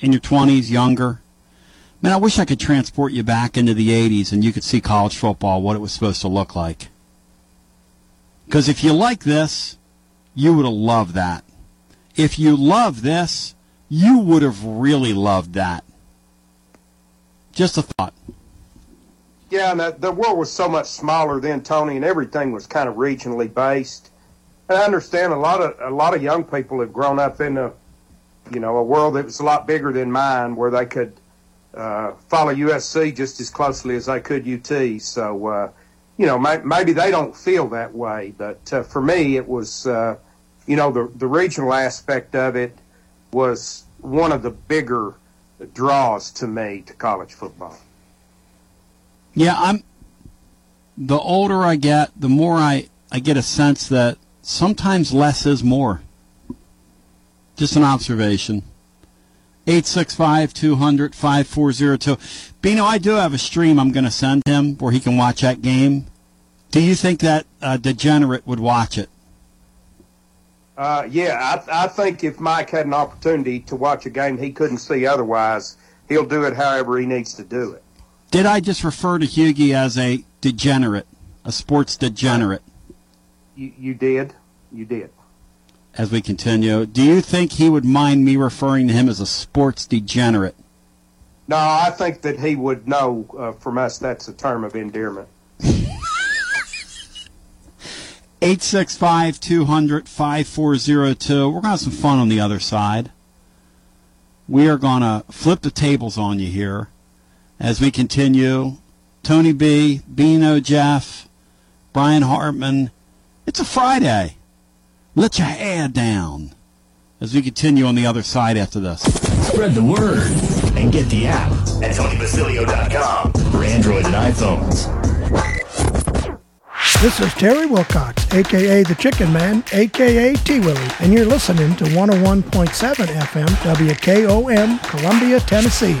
Speaker 1: in your 20s, younger. Man, I wish I could transport you back into the 80s and you could see college football, what it was supposed to look like. Because if you like this, you would have loved that. If you love this, you would have really loved that. Just a thought.
Speaker 2: Yeah, and the, the world was so much smaller then, Tony, and everything was kind of regionally based. And I understand a lot of a lot of young people have grown up in a, you know, a world that was a lot bigger than mine, where they could follow USC just as closely as they could UT. So, uh, you know, may, maybe they don't feel that way, but uh, for me, it was, uh, you know, the the regional aspect of it was one of the bigger draws to me to college football.
Speaker 1: Yeah, I'm. The older I get, the more I I get a sense that sometimes less is more. Just an observation. 865-200-5402. Bino, I do have a stream I'm going to send him where he can watch that game. Do you think that uh, degenerate would watch it?
Speaker 2: Uh, yeah, I, I think if Mike had an opportunity to watch a game he couldn't see otherwise, he'll do it however he needs to do it.
Speaker 1: Did I just refer to Hughie as a degenerate, a sports degenerate.
Speaker 2: You, you did. You did.
Speaker 1: As we continue, do you think he would mind me referring to him as a sports degenerate?
Speaker 2: No, I think that he would know uh, from us that's a term of endearment.
Speaker 1: 865 200 5402. We're going to have some fun on the other side. We are going to flip the tables on you here as we continue. Tony B, Bino Jeff, Brian Hartman. It's a Friday. Let your hair down as we continue on the other side after this.
Speaker 4: Spread the word and get the app at TonyBasilio.com for Android and iPhones.
Speaker 8: This is Terry Wilcox, aka the Chicken Man, aka T Willie, and you're listening to 101.7 FM WKOM, Columbia, Tennessee.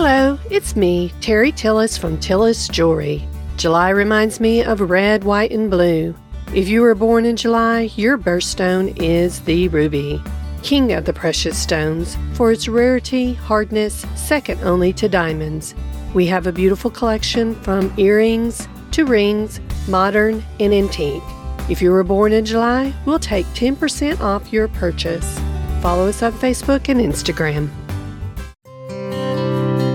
Speaker 9: Hello, it's me, Terry Tillis from Tillis Jewelry. July reminds me of red, white, and blue. If you were born in July, your birthstone is the ruby, king of the precious stones, for its rarity, hardness, second only to diamonds. We have a beautiful collection from earrings to rings, modern and antique. If you were born in July, we'll take 10% off your purchase. Follow us on Facebook and Instagram.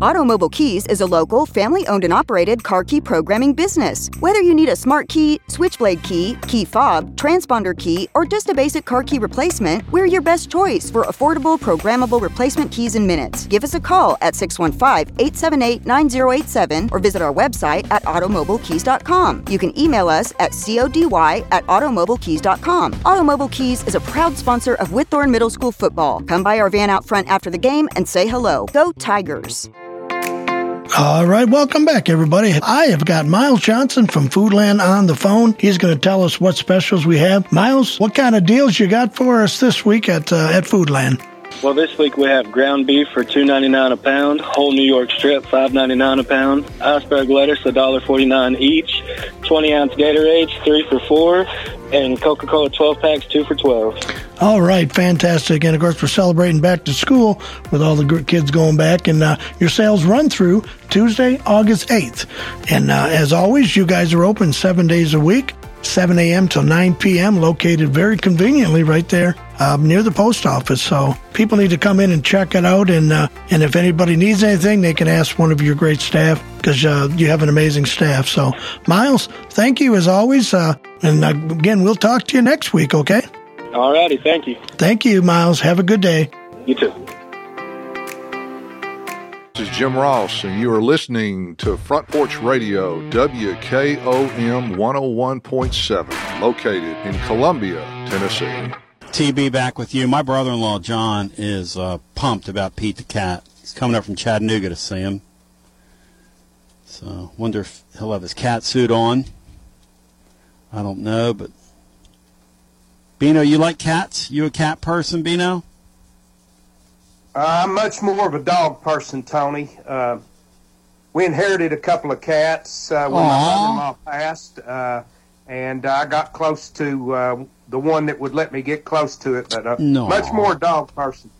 Speaker 10: Automobile Keys is a local, family owned and operated car key programming business. Whether you need a smart key, switchblade key, key fob, transponder key, or just a basic car key replacement, we're your best choice for affordable, programmable replacement keys in minutes. Give us a call at 615 878 9087 or visit our website at automobilekeys.com. You can email us at cody at automobilekeys.com. Automobile Keys is a proud sponsor of Whitthorne Middle School football. Come by our van out front after the game and say hello. Go Tigers!
Speaker 11: All right, welcome back, everybody. I have got Miles Johnson from Foodland on the phone. He's going to tell us what specials we have. Miles, what kind of deals you got for us this week at uh, at Foodland?
Speaker 12: Well, this week we have ground beef for two ninety nine a pound, whole New York strip five ninety nine a pound, iceberg lettuce a dollar forty nine each, twenty ounce Gatorade three for four, and Coca Cola twelve packs two for twelve.
Speaker 11: All right, fantastic. And of course, we're celebrating back to school with all the kids going back. And uh, your sales run through Tuesday, August 8th. And uh, as always, you guys are open seven days a week, 7 a.m. till 9 p.m., located very conveniently right there um, near the post office. So people need to come in and check it out. And, uh, and if anybody needs anything, they can ask one of your great staff because uh, you have an amazing staff. So, Miles, thank you as always. Uh, and uh, again, we'll talk to you next week, okay?
Speaker 12: All righty, thank you.
Speaker 11: Thank you, Miles. Have a good day.
Speaker 12: You too.
Speaker 13: This is Jim Ross, and you are listening to Front Porch Radio, WKOM 101.7, located in Columbia, Tennessee.
Speaker 1: TB back with you. My brother-in-law John is uh, pumped about Pete the Cat. He's coming up from Chattanooga to see him. So wonder if he'll have his cat suit on. I don't know, but Bino, you like cats? You a cat person, Bino?
Speaker 2: Uh, I'm much more of a dog person, Tony. Uh, we inherited a couple of cats uh, when my
Speaker 1: Aw.
Speaker 2: mother-in-law passed, uh, and I got close to uh, the one that would let me get close to it. But uh,
Speaker 1: No.
Speaker 2: much more dog person.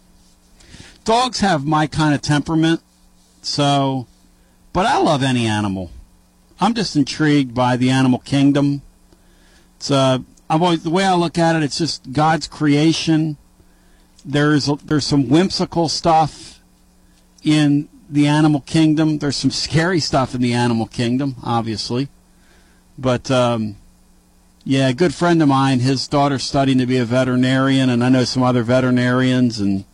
Speaker 1: Dogs have my kind of temperament, so, but I love any animal. I'm just intrigued by the animal kingdom. It's uh, I've always the way I look at it, it's just God's creation. There's there's some whimsical stuff in the animal kingdom. There's some scary stuff in the animal kingdom, obviously, but um, yeah, a good friend of mine, his daughter's studying to be a veterinarian, and I know some other veterinarians, and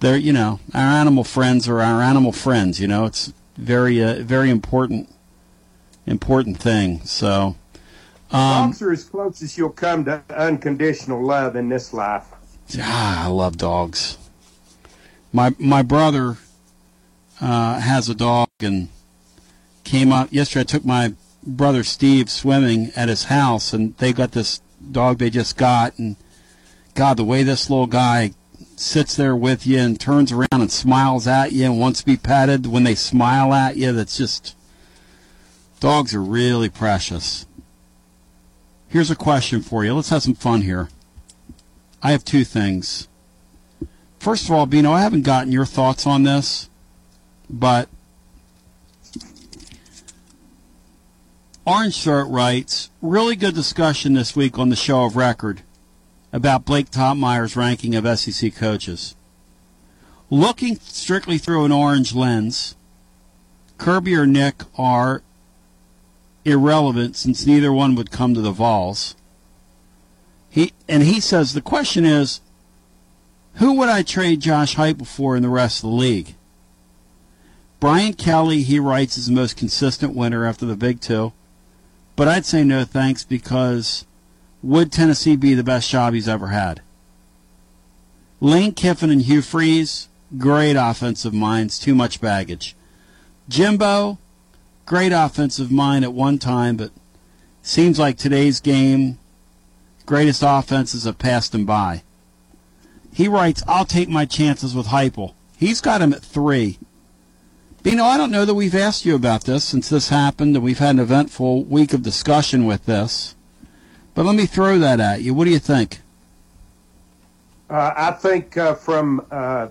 Speaker 1: they're you know our animal friends are our animal friends. You know, it's very uh, very important important thing. So. Um,
Speaker 2: Dogs are as close as you'll come to unconditional love in this life.
Speaker 1: Ah, I love dogs. My my brother uh, has a dog and came up yesterday. I took my brother Steve swimming at his house, and they got this dog they just got. And God, the way this little guy sits there with you and turns around and smiles at you and wants to be petted when they smile at you, that's just dogs are really precious. Here's a question for you. Let's have some fun here. I have two things. First of all, Bino, I haven't gotten your thoughts on this, but Orange Throat writes, really good discussion this week on the show of record about Blake Toppmeyer's ranking of SEC coaches. Looking strictly through an orange lens, Kirby or Nick are irrelevant since neither one would come to the Vols. He and he says the question is, who would I trade Josh Heupel for in the rest of the league? Brian Kelly, he writes, is the most consistent winner after the Big Two, but I'd say no thanks because would Tennessee be the best job he's ever had? Lane Kiffin and Hugh Freeze, great offensive minds, too much baggage. Jimbo, great offensive mind at one time, but seems like today's game, greatest offenses have passed him by. He writes, I'll take my chances with Heupel. He's got him at three. Bino, I don't know that we've asked you about this since this happened, and we've had an eventful week of discussion with this. But let me throw that at you. What do you think?
Speaker 2: Uh, I think uh, from uh,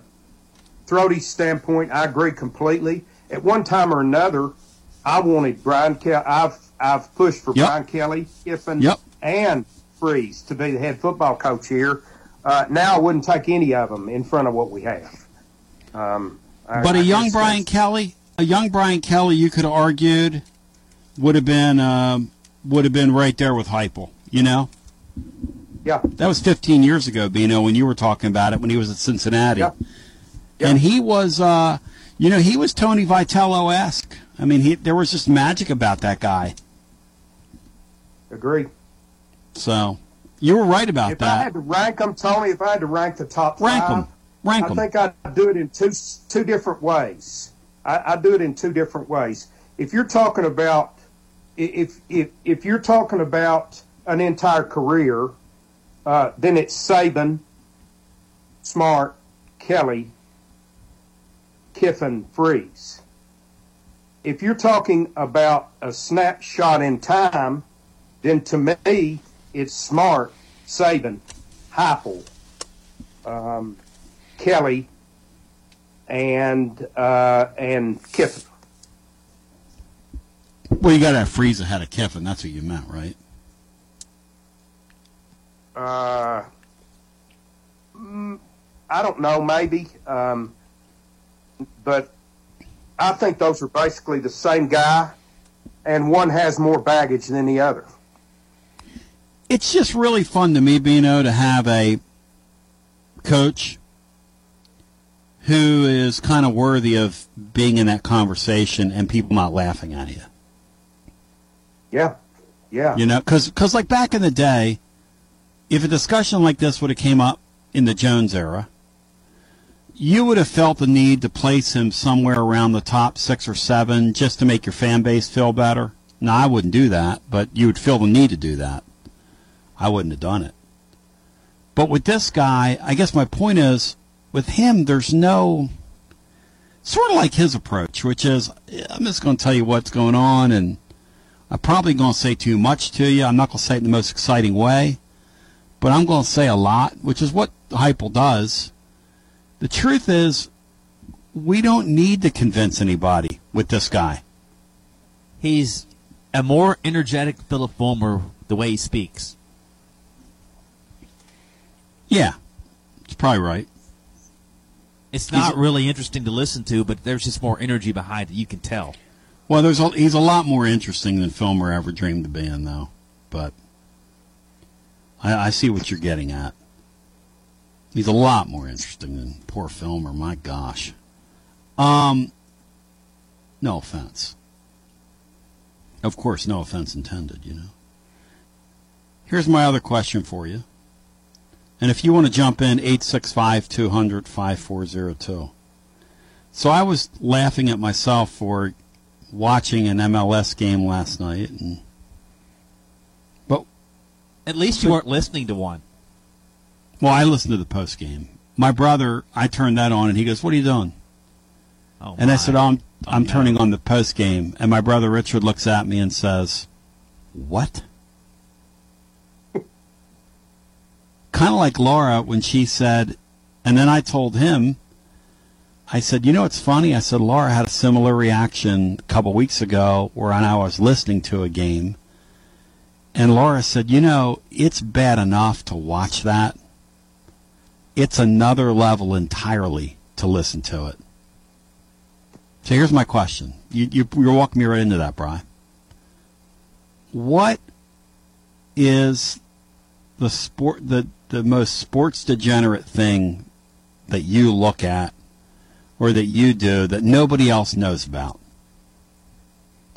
Speaker 2: Throaty's standpoint, I agree completely. At one time or another, I wanted Brian Kelly. I've I've pushed for
Speaker 1: Yep.
Speaker 2: Brian Kelly, Kiffin,
Speaker 1: Yep.
Speaker 2: and Freeze to be the head football coach here. Uh, now I wouldn't take any of them in front of what we have. Um,
Speaker 1: But a young Brian Kelly, a young Brian Kelly, you could have argued would have been um, would have been right there with Heupel. You know,
Speaker 2: Yeah.
Speaker 1: that was 15 years ago, Bino, when you were talking about it when he was at Cincinnati, Yeah, and he was, uh, you know, he was Tony Vitello esque. I mean, he there was just magic about that guy.
Speaker 2: Agree.
Speaker 1: So you were right about that.
Speaker 2: If I had to rank them, Tony, if I had to rank the top
Speaker 1: Rank
Speaker 2: five,
Speaker 1: 'em. Rank
Speaker 2: I
Speaker 1: 'em.
Speaker 2: think I'd do it in two two different ways. I, I do it in two different ways. If you're talking about if if if you're talking about an entire career, uh, then it's Saban, Smart, Kelly, Kiffin, Freeze. If you're talking about a snapshot in time, then to me it's Smart, Saban, Heupel, um, Kelly, and uh, and Kiffin.
Speaker 1: Well, you got to have Freeze ahead of Kiffin. That's what you meant, right?
Speaker 2: Uh, mm, I don't know, maybe, um, but I think those are basically the same guy, and one has more baggage than the other.
Speaker 1: It's just really fun to me, Bino, to have a coach who is kind of worthy of being in that conversation and people not laughing at you.
Speaker 2: Yeah, yeah.
Speaker 1: You know, because like back in the day, if a discussion like this would have came up in the Jones era, you would have felt the need to place him somewhere around the top six or seven just to make your fan base feel better. Now, I wouldn't do that, but you would feel the need to do that. I wouldn't have done it. But with this guy, I guess my point is, with him, there's no sort of like his approach, which is I'm just going to tell you what's going on, and I'm probably going to say too much to you. I'm not going to say it in the most exciting way, but I'm going to say a lot, which is what Heupel does. The truth is, we don't need to convince anybody with this guy.
Speaker 3: He's a more energetic Philip Fulmer the way he speaks.
Speaker 1: Yeah, it's probably right.
Speaker 3: It's not really interesting to listen to, but there's just more energy behind it. You can tell.
Speaker 1: Well, there's a, he's a lot more interesting than Fulmer ever dreamed of being, though. But I, I see what you're getting at. He's a lot more interesting than poor Fulmer. My gosh. Um, no offense. Of course, no offense intended. You know. Here's my other question for you. And if you want to jump in, 865 200 5402. So I was laughing at myself for watching an MLS game last night. and But.
Speaker 3: At least you weren't listening to one.
Speaker 1: Well, I listened to the post game. My brother, I turned that on, and he goes, "What are you doing?"
Speaker 3: Oh,
Speaker 1: and I said, oh, "I'm I'm turning on the post game." And my brother Richard looks at me and says, "What?" kind of like Laura when she said, and then I told him, I said, "You know, it's funny." I said, "Laura had a similar reaction a couple weeks ago, where I was listening to a game." And Laura said, You know, it's bad enough to watch that. It's another level entirely to listen to it. So here's my question. You, you, you're walking me right into that, Bry. What is the sport the, the most sports degenerate thing that you look at or that you do that nobody else knows about?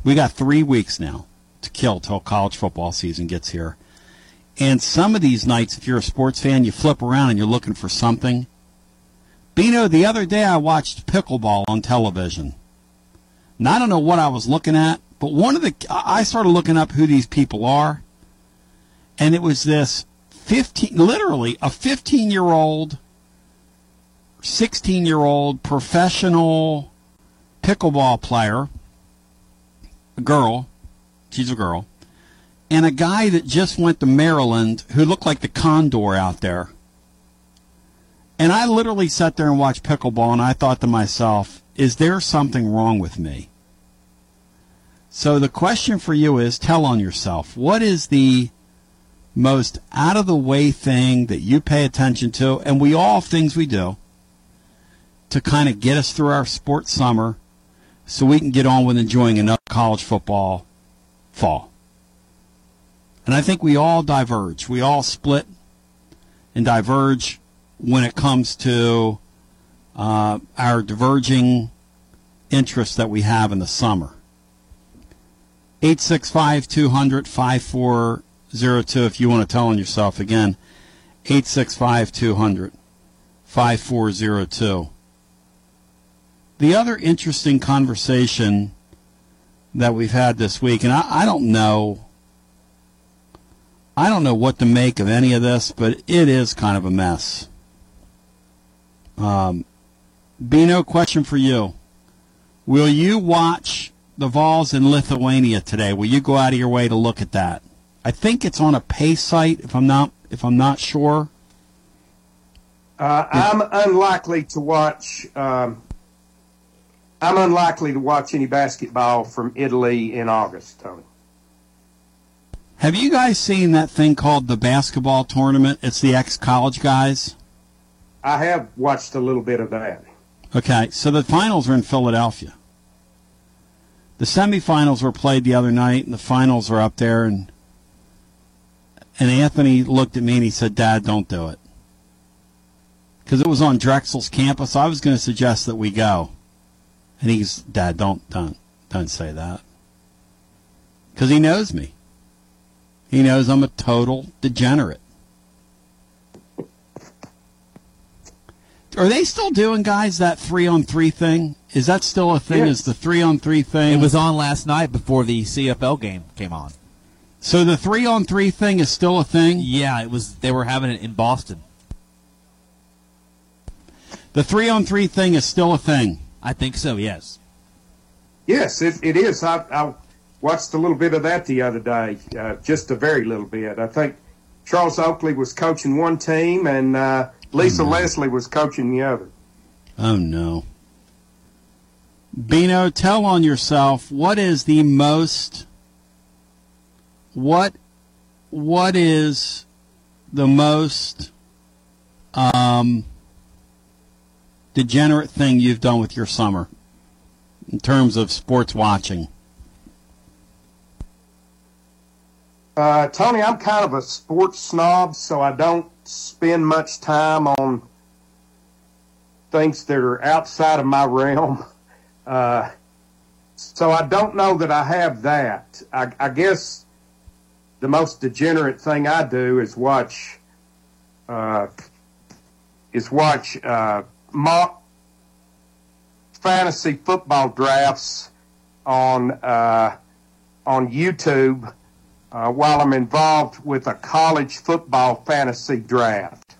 Speaker 1: We got three weeks now to kill till college football season gets here. And some of these nights, if you're a sports fan, you flip around and you're looking for something. Bino, the other day I watched pickleball on television. Now, I don't know what I was looking at, but one of the, I started looking up who these people are. And it was this 15, literally a 15 year old, 16 year old professional pickleball player, a girl, she's a girl, and a guy that just went to Maryland who looked like the condor out there. And I literally sat there and watched pickleball, and I thought to myself, is there something wrong with me? So the question for you is tell on yourself. What is the most out of the way thing that you pay attention to, and we all have things we do to kind of get us through our sports summer so we can get on with enjoying another college football fall. And I think we all diverge. We all split and diverge when it comes to uh, our diverging interests that we have in the summer. 865 200 5402 if you want to tell on yourself again. 865 200 5402. the other interesting conversation that we've had this week, and I, I don't know, I don't know what to make of any of this, but it is kind of a mess. Um, Bino, question for you: Will you watch the Vols in Lithuania today? Will you go out of your way to look at that? I think it's on a pay site. If I'm not, if I'm not sure.
Speaker 2: Uh, I'm unlikely to watch. Um, I'm unlikely to watch any basketball from Italy in August, Tony.
Speaker 1: Have you guys seen that thing called the basketball tournament? It's the ex-college guys.
Speaker 2: I have watched a little bit of that.
Speaker 1: Okay, so the finals are in Philadelphia. The semifinals were played the other night, and the finals are up there. And and Anthony looked at me and he said, "Dad, don't do it," because it was on Drexel's campus. I was going to suggest that we go, and he's, "Dad, don't don't don't say that," because he knows me. He knows I'm a total degenerate. Are they still doing, guys, that three on three thing? Is that still a thing? Is the three on three thing?
Speaker 3: It was on last night before the CFL game came on.
Speaker 1: So the three on three thing is still a thing?
Speaker 3: Yeah, it was. They were having it in Boston.
Speaker 1: The three on three thing is still a thing.
Speaker 3: I think so. Yes.
Speaker 2: Yes, it, it is. I, I watched a little bit of that the other day, uh, just a very little bit. I think Charles Oakley was coaching one team, and uh, Lisa Leslie was coaching the other.
Speaker 1: Oh no. Bino, tell on yourself what is the most what what is the most um, degenerate thing you've done with your summer in terms of sports watching?
Speaker 2: Uh, Tony, I'm kind of a sports snob, so I don't spend much time on things that are outside of my realm. Uh, so I don't know that I have that. I, I, guess the most degenerate thing I do is watch uh, is watch uh, mock fantasy football drafts on uh, on YouTube uh, while I'm involved with a college football fantasy draft.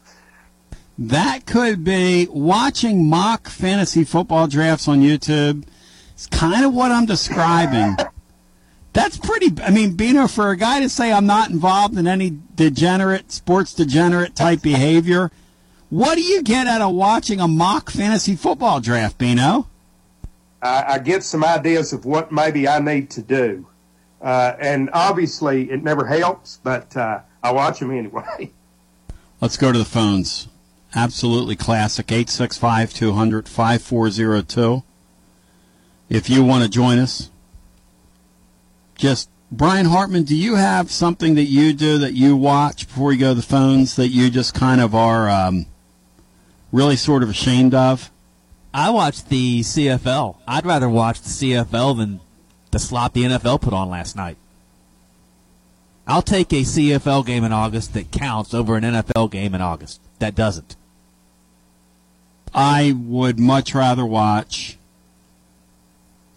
Speaker 1: That could be watching mock fantasy football drafts on YouTube. It's kind of what I'm describing. That's pretty. I mean, Bino, for a guy to say I'm not involved in any degenerate, sports degenerate type behavior, what do you get out of watching a mock fantasy football draft, Bino?
Speaker 2: I, I get some ideas of what maybe I need to do. Uh, and obviously, it never helps, but uh, I watch them anyway.
Speaker 1: Let's go to the phones. Absolutely classic. 865 200 5402. If you want to join us, just Brian Hartman, do you have something that you do that you watch before you go to the phones that you just kind of are um, really sort of ashamed of?
Speaker 3: I watch the CFL. I'd rather watch the CFL than the slop the NFL put on last night. I'll take a CFL game in August that counts over an NFL game in August that doesn't.
Speaker 1: I would much rather watch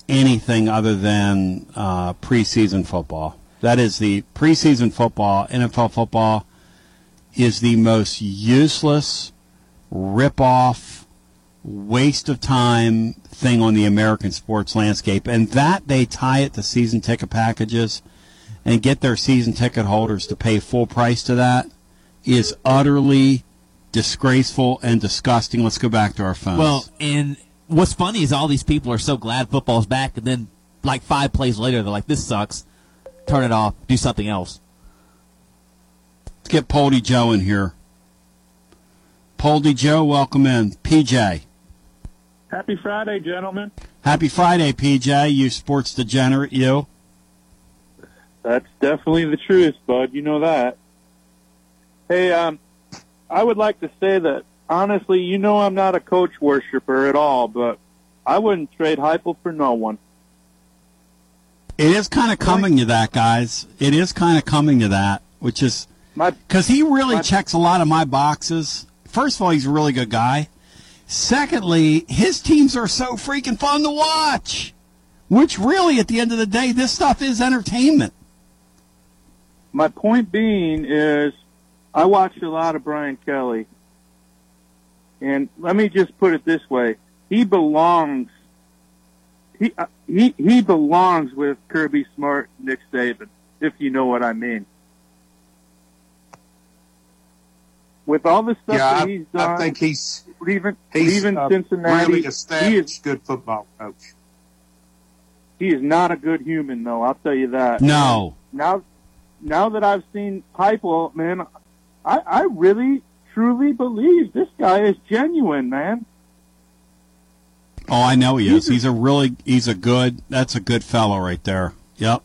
Speaker 1: anything other than uh, preseason football. That is the preseason football, NFL football is the most useless, rip off, waste of time thing on the American sports landscape. And that they tie it to season ticket packages and get their season ticket holders to pay full price to that is utterly disgraceful and disgusting. Let's go back to our phones.
Speaker 3: Well, and what's funny is all these people are so glad football's back, and then like five plays later, they're like, "This sucks. Turn it off. Do something else."
Speaker 1: Let's get Paulie Joe in here. Paulie Joe, welcome in. PJ.
Speaker 14: Happy Friday, gentlemen.
Speaker 1: Happy Friday, PJ. You sports degenerate, you.
Speaker 14: That's definitely the truth, bud. You know that. Hey, um, I would like to say that honestly, you know I'm not a coach worshiper at all, but I wouldn't trade Heupel for no one.
Speaker 1: It is kind of coming to that, guys. It is kind of coming to that, which is because he really
Speaker 14: my,
Speaker 1: checks a lot of my boxes. First of all, he's a really good guy. Secondly, his teams are so freaking fun to watch. Which really, at the end of the day, this stuff is entertainment.
Speaker 15: My point being is, I watched a lot of Brian Kelly, and let me just put it this way: he belongs. He uh, he he belongs with Kirby Smart, Nick Saban, if you know what I mean. With all the stuff
Speaker 2: Yeah,
Speaker 15: that
Speaker 2: I-
Speaker 15: he's
Speaker 2: I
Speaker 15: done, I
Speaker 2: think he's
Speaker 15: leaving
Speaker 2: He's
Speaker 15: leaving
Speaker 2: a
Speaker 15: Cincinnati.
Speaker 2: really
Speaker 15: he is
Speaker 2: established good football coach.
Speaker 15: he is not a good human, though. I'll tell you that.
Speaker 1: No.
Speaker 15: Now, now that I've seen Heupel, man, I, I really truly believe this guy is genuine, man.
Speaker 1: Oh, I know he is. He's a really, he's a good, that's a good fellow right there. Yep.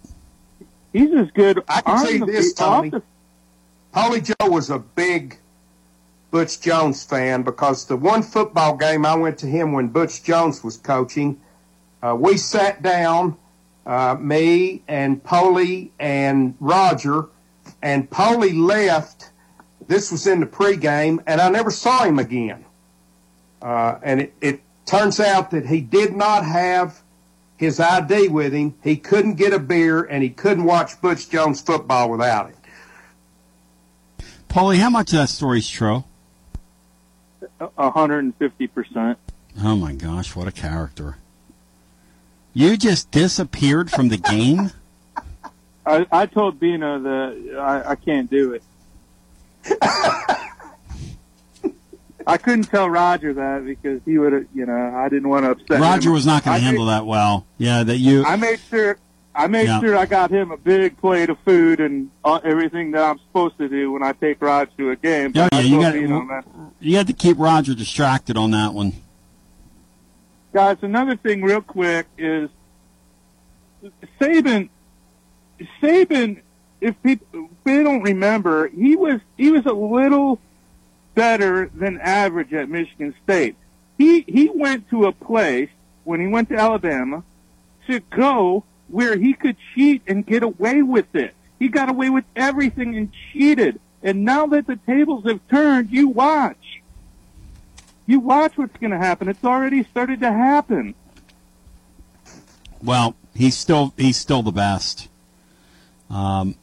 Speaker 15: He's as good.
Speaker 2: I can
Speaker 15: on
Speaker 2: tell you
Speaker 15: the
Speaker 2: this,
Speaker 15: field- off
Speaker 2: Tony.
Speaker 15: the-
Speaker 2: Paulie Joe was a big Butch Jones fan because the one football game I went to him when Butch Jones was coaching, uh, we sat down, uh, me and Polly and Roger, and Polly left. This was in the pregame, and I never saw him again. Uh, and it, it turns out that he did not have his ID with him. He couldn't get a beer, and he couldn't watch Butch Jones football without it.
Speaker 1: Polly, how much of that story's true?
Speaker 15: A hundred and fifty percent.
Speaker 1: Oh my gosh, what a character. You just disappeared from the game?
Speaker 15: I, I told Bino that I, I can't do it. I couldn't tell Roger that because he would have, you know, I didn't want to upset him.
Speaker 1: Roger was not going to
Speaker 15: made-
Speaker 1: handle that well. Yeah, that you.
Speaker 15: I made sure I made
Speaker 1: Yeah.
Speaker 15: sure I got him a big plate of food and uh, everything that I'm supposed to do when I take Roger to a game.
Speaker 1: Yeah, yeah, you got
Speaker 15: Bino
Speaker 1: you had to keep Roger distracted on that one.
Speaker 15: Guys, another thing real quick is Saban. Saban, if people if they don't remember, he was he was a little better than average at Michigan State. He he went to a place when he went to Alabama to go where he could cheat and get away with it. He got away with everything and cheated. And now that the tables have turned, you watch. You watch what's going to happen. It's already started to happen.
Speaker 1: Well, he's still he's still the best. Um,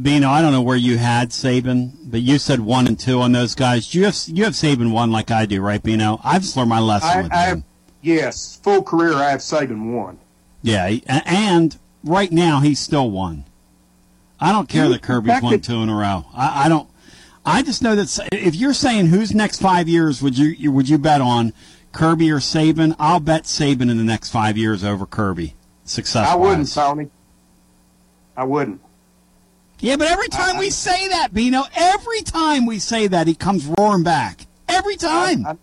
Speaker 1: Bino, I don't know where you had Saban, but you said one and two on those guys. You have you have Saban one like I do, right, Bino? I've just learned my lesson
Speaker 2: I,
Speaker 1: with
Speaker 2: I
Speaker 1: him.
Speaker 2: have, yes, full career I have Saban one.
Speaker 1: Yeah, and right now he's still one. I don't care that Kirby's won two in a row. I, I don't. I just know that if you're saying who's next five years, would you would you bet on Kirby or Saban? I'll bet Saban in the next five years over Kirby. Success.
Speaker 2: I wouldn't, Tony. I wouldn't.
Speaker 1: Yeah, but every time we say that, Bino, every time we say that, he comes roaring back. Every time.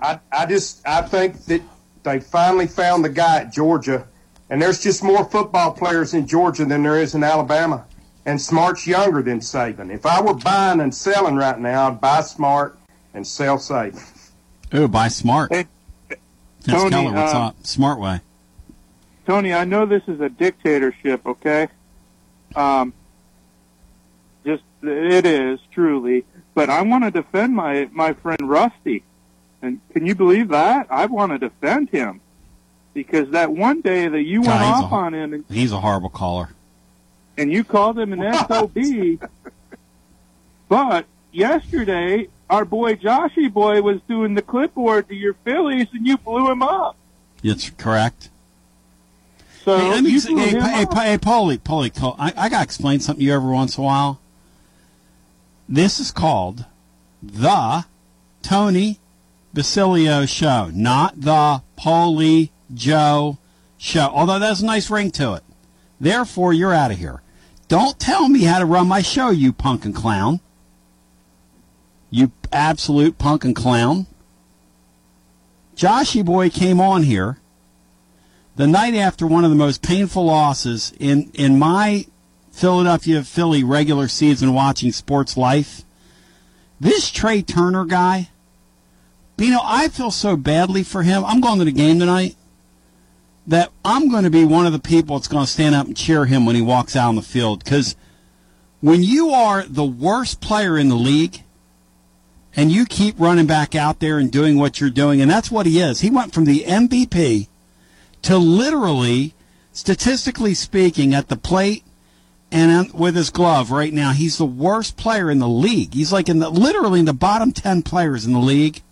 Speaker 2: I, I just I think that they finally found the guy at Georgia, and there's just more football players in Georgia than there is in Alabama. And Smart's younger than Saban. If I were buying and selling right now, I'd buy Smart and sell Saban.
Speaker 1: Ooh, buy smart. Vince
Speaker 15: Tony,
Speaker 1: Keller, what's
Speaker 15: um,
Speaker 1: up? Smart way.
Speaker 15: Tony, I know this is a dictatorship, okay? Um, just it is truly, but I want to defend my my friend Rusty, and can you believe that? I want to defend him because that one day that you went
Speaker 1: God,
Speaker 15: off
Speaker 1: a-
Speaker 15: on him and,
Speaker 1: He's a horrible caller.
Speaker 15: and you called him an sob, but yesterday our boy Joshy boy was doing the clipboard to your Phillies, and you blew him up.
Speaker 1: It's correct.
Speaker 15: So
Speaker 1: hey, let me say, hey, Pa- hey. Pa- hey, Paulie, Paulie, I, I got to explain something to you every once in a while. This is called the Tony Basilio Show, not the Paulie Joe Show. Although that's a nice ring to it. Therefore, you're out of here. Don't tell me how to run my show, you punk and clown. You absolute punk and clown. Joshy Boy came on here the night after one of the most painful losses in, in my Philadelphia Philly regular season watching sports life. This Trea Turner guy, you know, I feel so badly for him. I'm going to the game tonight that I'm going to be one of the people that's going to stand up and cheer him when he walks out on the field. Because when you are the worst player in the league and you keep running back out there and doing what you're doing, and that's what he is. He went from the MVP to literally, statistically speaking, at the plate and with his glove right now, he's the worst player in the league. He's like in the literally in the bottom ten players in the league.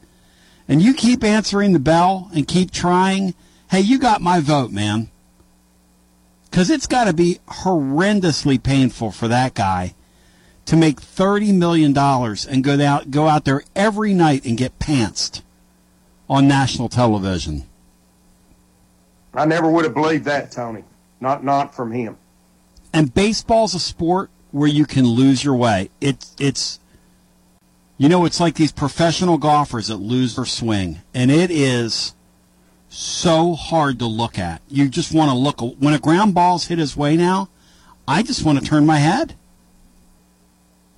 Speaker 1: And you keep answering the bell and keep trying. Hey, you got my vote, man. Because it's got to be horrendously painful for that guy to make thirty million dollars and go out go out there every night and get pantsed on national television.
Speaker 2: I never would have believed that, Tony. Not not from him.
Speaker 1: And baseball's a sport where you can lose your way. It's it's you know, it's like these professional golfers that lose their swing, and it is so hard to look at. You just want to look when a ground ball's hit his way now. I just want to turn my head.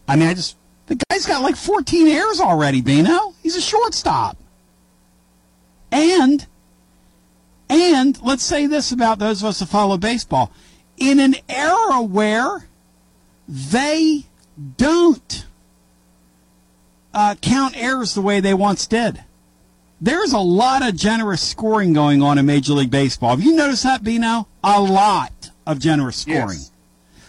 Speaker 1: I mean, I just the guy's got like 14 airs already, Bino. He's a shortstop. And and let's say this about those of us who follow baseball. In an era where they don't uh, count errors the way they once did. There's a lot of generous scoring going on in Major League Baseball. Have you noticed that, Bino? A lot of generous scoring.
Speaker 2: Yes.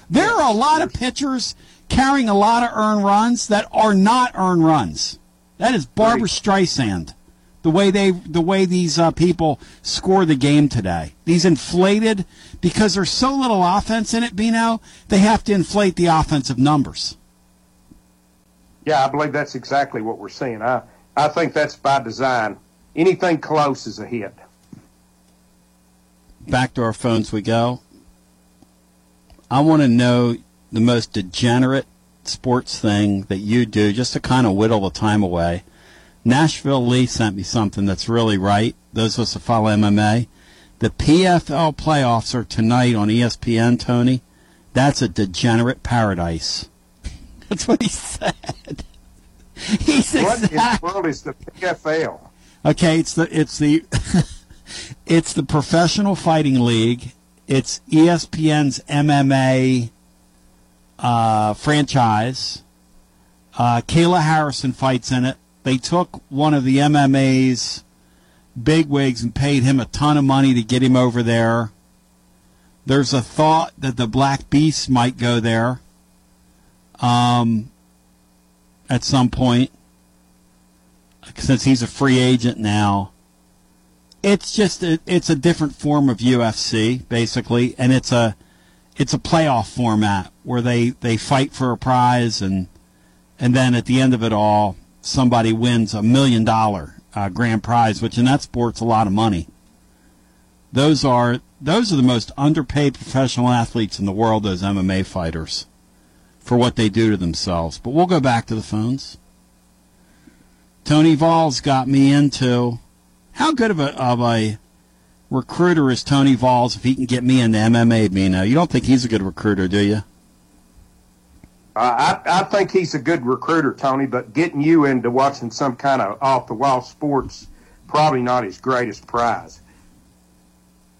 Speaker 1: There are a lot of pitchers carrying a lot of earned runs that are not earned runs. That is Barbra Streisand. The way they, the way these uh, people score the game today. These inflated because there's so little offense in it. Bino, they have to inflate the offensive numbers.
Speaker 2: Yeah, I believe that's exactly what we're seeing. I I think that's by design. Anything close is a hit.
Speaker 1: Back to our phones we go. I want to know the most degenerate sports thing that you do just to kind of whittle the time away. Nashville Lee sent me something that's really right. Those of us who follow MMA. The PFL playoffs are tonight on ESPN, Tony. That's a degenerate paradise. That's what he said. He's
Speaker 2: What in the world is the PFL?
Speaker 1: Okay, it's the it's the it's the professional fighting league. It's ESPN's MMA uh, franchise. Uh, Kayla Harrison fights in it. They took one of the MMA's bigwigs and paid him a ton of money to get him over there. There's a thought that the Black Beast might go there um, at some point since he's a free agent now. It's just a, it's a different form of UFC basically, and it's a it's a playoff format where they, they fight for a prize and and then at the end of it all, somebody wins a million dollar uh, grand prize, which in that sport's a lot of money. Those are those are the most underpaid professional athletes in the world. Those MMA fighters for what they do to themselves. But we'll go back to the phones. Tony Vols got me into how good of a of a recruiter is Tony Vols if he can get me into MMA, Mino? You don't think he's a good recruiter, do you?
Speaker 2: Uh, I I think he's a good recruiter, Tony. But getting you into watching some kind of off the wall sports probably not his greatest prize.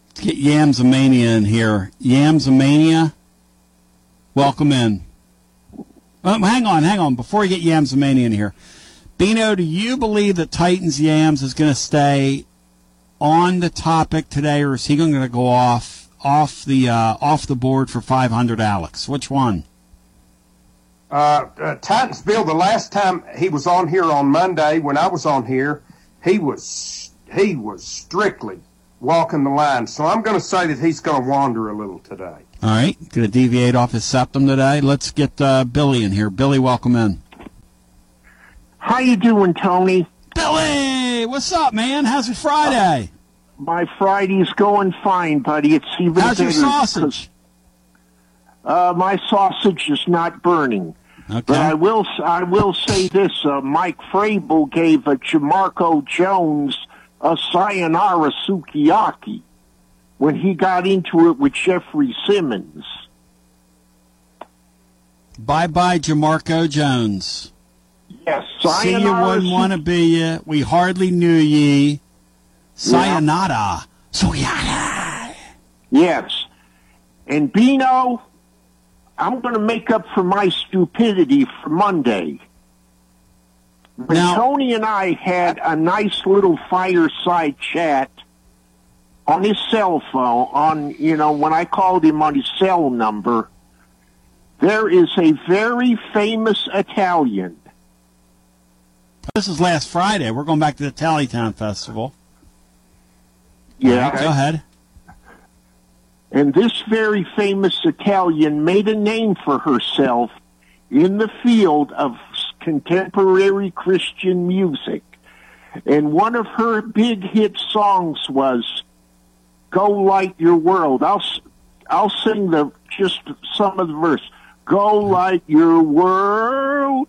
Speaker 1: Let's get Yamsomania in here. Yamsomania, welcome in. Um, hang on, hang on. Before we get Yamsomania in here, Bino, do you believe that Titans Yams is going to stay on the topic today, or is he going to go off off the uh, off the board for 500, Alex? Which one?
Speaker 2: Uh, uh, Titans Bill, the last time he was on here on Monday, when I was on here, he was he was strictly walking the line. So I'm going to say that he's going to wander a little today.
Speaker 1: All right, going to deviate off his septum today. Let's get uh, Billy in here. Billy, welcome in.
Speaker 16: How you doing, Tony?
Speaker 1: Billy, what's up, man? How's your Friday?
Speaker 16: My Friday's going fine, buddy. It's even
Speaker 1: How's your sausage?
Speaker 16: Uh, my sausage is not burning. But I will, I will say this: uh, Mike Vrabel gave uh, Jamarco Jones a sayonara sukiyaki when he got into it with Jeffrey Simmons.
Speaker 1: Bye bye, Jamarco Jones.
Speaker 16: Yes,
Speaker 1: See you
Speaker 16: sayonara
Speaker 1: wouldn't want to be ye. We hardly knew ye. Sayonara. Sayonara.
Speaker 16: Yes. And Bino, I'm going to make up for my stupidity for Monday.
Speaker 17: When Tony and I had a nice little fireside chat on his cell phone, on, you know, when I called him on his cell number, there is a very famous Italian.
Speaker 1: This is last Friday. We're going back to the Tallytown Festival.
Speaker 17: Yeah.
Speaker 1: Go ahead.
Speaker 17: And this very famous Italian made a name for herself in the field of contemporary Christian music. And one of her big hit songs was Go Light Your World. I'll, I'll sing the, just some of the verse. Go light your world,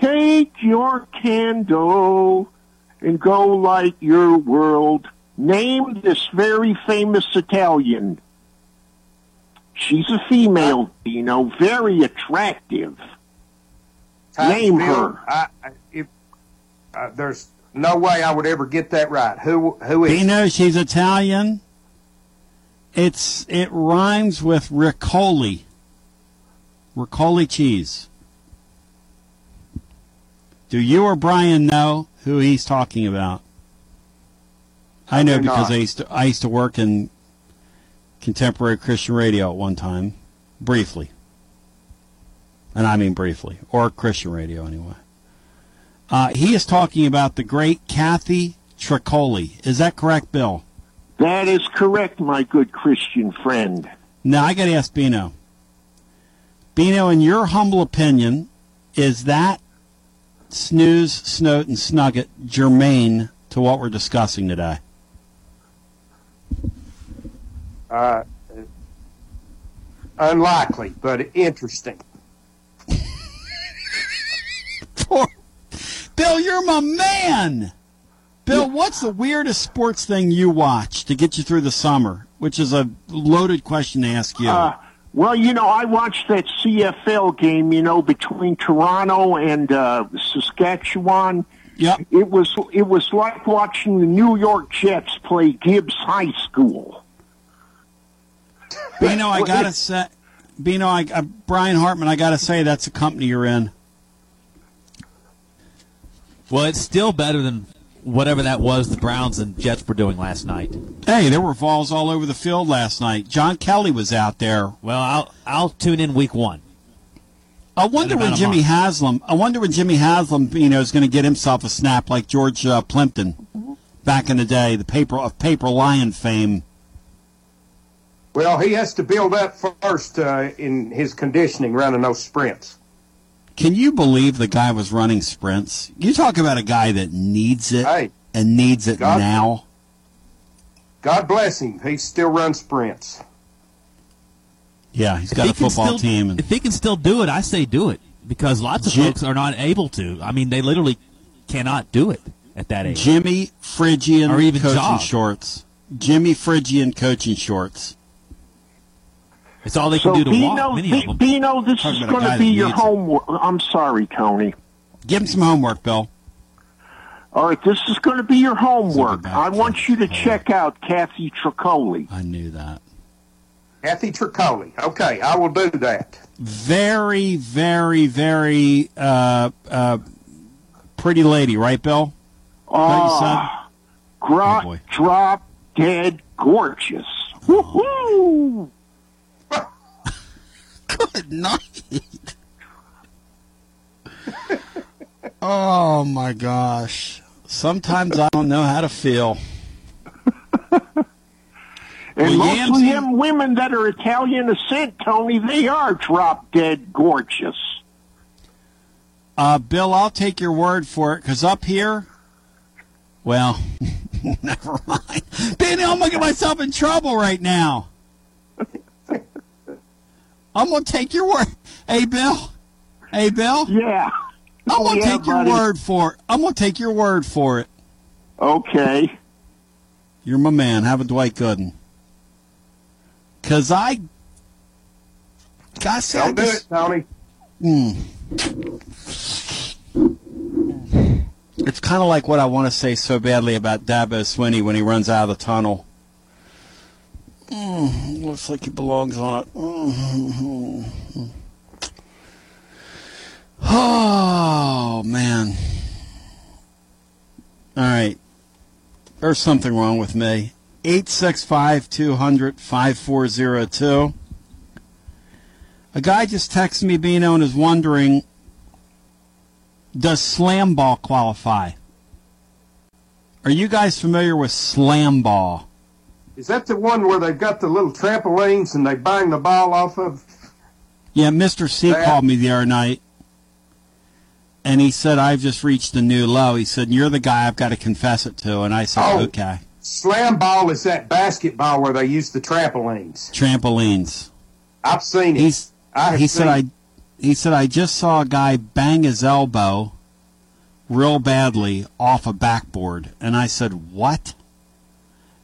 Speaker 17: take your candle, and go light your world. Name this very famous Italian. She's a female, you know, very attractive. Name
Speaker 2: Bill,
Speaker 17: her.
Speaker 2: I, I- if, uh, there's no way I would ever get that right. Who who is?
Speaker 1: Bino, she's Italian. It's it rhymes with Riccoli. Riccoli cheese. Do you or Brian know who he's talking about? I know because
Speaker 2: not.
Speaker 1: I used to I used to work in contemporary Christian radio at one time, briefly. And I mean briefly, or Christian radio anyway. Uh, he is talking about the great Kathy Troccoli. Is that correct, Bill?
Speaker 17: That is correct, my good Christian friend.
Speaker 1: Now I got to ask Bino. Bino, in your humble opinion, is that snooze, snout, and snugget germane to what we're discussing today?
Speaker 2: Uh, unlikely, but interesting.
Speaker 1: Poor Bill, you're my man. Bill, what's the weirdest sports thing you watch to get you through the summer? Which is a loaded question to ask you.
Speaker 17: Uh, well, you know, I watched that CFL game, you know, between Toronto and uh, Saskatchewan.
Speaker 1: Yeah.
Speaker 17: It was it was like watching the New York Jets play Gibbs High School.
Speaker 1: Bino, I gotta say, Bino, I, uh, Brian Hartman, I gotta say that's a company you're in.
Speaker 3: Well, it's still better than whatever that was the Browns and Jets were doing last night.
Speaker 1: Hey, there were balls all over the field last night. John Kelly was out there.
Speaker 3: Well, I'll I'll tune in week one.
Speaker 1: I wonder when Jimmy
Speaker 3: month.
Speaker 1: Haslam. I wonder when Jimmy Haslam, you know, is going to get himself a snap like George uh, Plimpton back in the day, the paper of paper lion fame.
Speaker 2: Well, he has to build up first uh, in his conditioning running those sprints.
Speaker 1: Can you believe the guy was running sprints? You talk about a guy that needs it
Speaker 2: Hey.
Speaker 1: and needs it
Speaker 2: God-
Speaker 1: now.
Speaker 2: God bless him. He still runs sprints.
Speaker 1: Yeah, he's got
Speaker 3: he
Speaker 1: a
Speaker 3: can
Speaker 1: football
Speaker 3: still-
Speaker 1: team. And
Speaker 3: If he can still do it, I say do it because lots of
Speaker 1: Jim-
Speaker 3: folks are not able to. I mean, they literally cannot do it at that age.
Speaker 1: Jimmy Phrygian
Speaker 3: Or even
Speaker 1: coaching
Speaker 3: jog.
Speaker 1: shorts. Jimmy Phrygian coaching shorts.
Speaker 3: It's all they
Speaker 17: so
Speaker 3: can do to
Speaker 17: Bino,
Speaker 3: walk. Many
Speaker 17: Bi-
Speaker 3: of them.
Speaker 17: Bino, this
Speaker 1: Talking
Speaker 17: is going to be your
Speaker 1: needs it.
Speaker 17: homework. I'm sorry, Tony.
Speaker 1: Give him some homework, Bill.
Speaker 17: All right, this is going to be your homework. I want you to check out Kathy Troccoli.
Speaker 1: I knew that.
Speaker 2: Kathy Troccoli. Okay, I will do that.
Speaker 1: Very, very, very uh, uh, pretty lady, right, Bill?
Speaker 17: Oh, gro-
Speaker 1: boy.
Speaker 17: drop dead gorgeous. Woohoo!
Speaker 1: Good night. oh my gosh. Sometimes I don't know how to feel.
Speaker 17: And
Speaker 1: Well,
Speaker 17: most
Speaker 1: Yams-
Speaker 17: of them women that are Italian descent, Tony, they are drop dead gorgeous.
Speaker 1: Uh, Bill, I'll take your word for it, because up here, well, never mind. Benny, I'm going to get myself in trouble right now. I'm going to take your word. Hey, Bill. Hey, Bill.
Speaker 17: Yeah.
Speaker 1: I'm going
Speaker 17: Oh,
Speaker 1: to
Speaker 17: yeah,
Speaker 1: take your
Speaker 17: buddy.
Speaker 1: word for it. I'm going to take your word for it.
Speaker 17: Okay.
Speaker 1: You're my man. Have a Dwight Gooden. Because I. I said
Speaker 2: Don't do it, Tony.
Speaker 1: Mm. It's kind of like what I want to say so badly about Dabo Swinney when he runs out of the tunnel. Mm, looks like he belongs on it. Mm-hmm. Oh, man. All right. There's something wrong with me. 865 200 5402. A guy just texted me, Bino, and is wondering does slam ball qualify? Are you guys familiar with slam ball?
Speaker 2: Is that the one where they've got the little trampolines and they bang the ball off of?
Speaker 1: Yeah, Mr. C
Speaker 2: That-
Speaker 1: called me the other night, and he said, I've just reached a new low. He said, You're the guy I've got to confess it to. And I said,
Speaker 2: Oh.
Speaker 1: Okay.
Speaker 2: Slam ball is that basketball where they use the trampolines.
Speaker 1: Trampolines.
Speaker 2: I've seen it.
Speaker 1: He's,
Speaker 2: I
Speaker 1: he said, I, he said, I just saw a guy bang his elbow real badly off a backboard. And I said, What?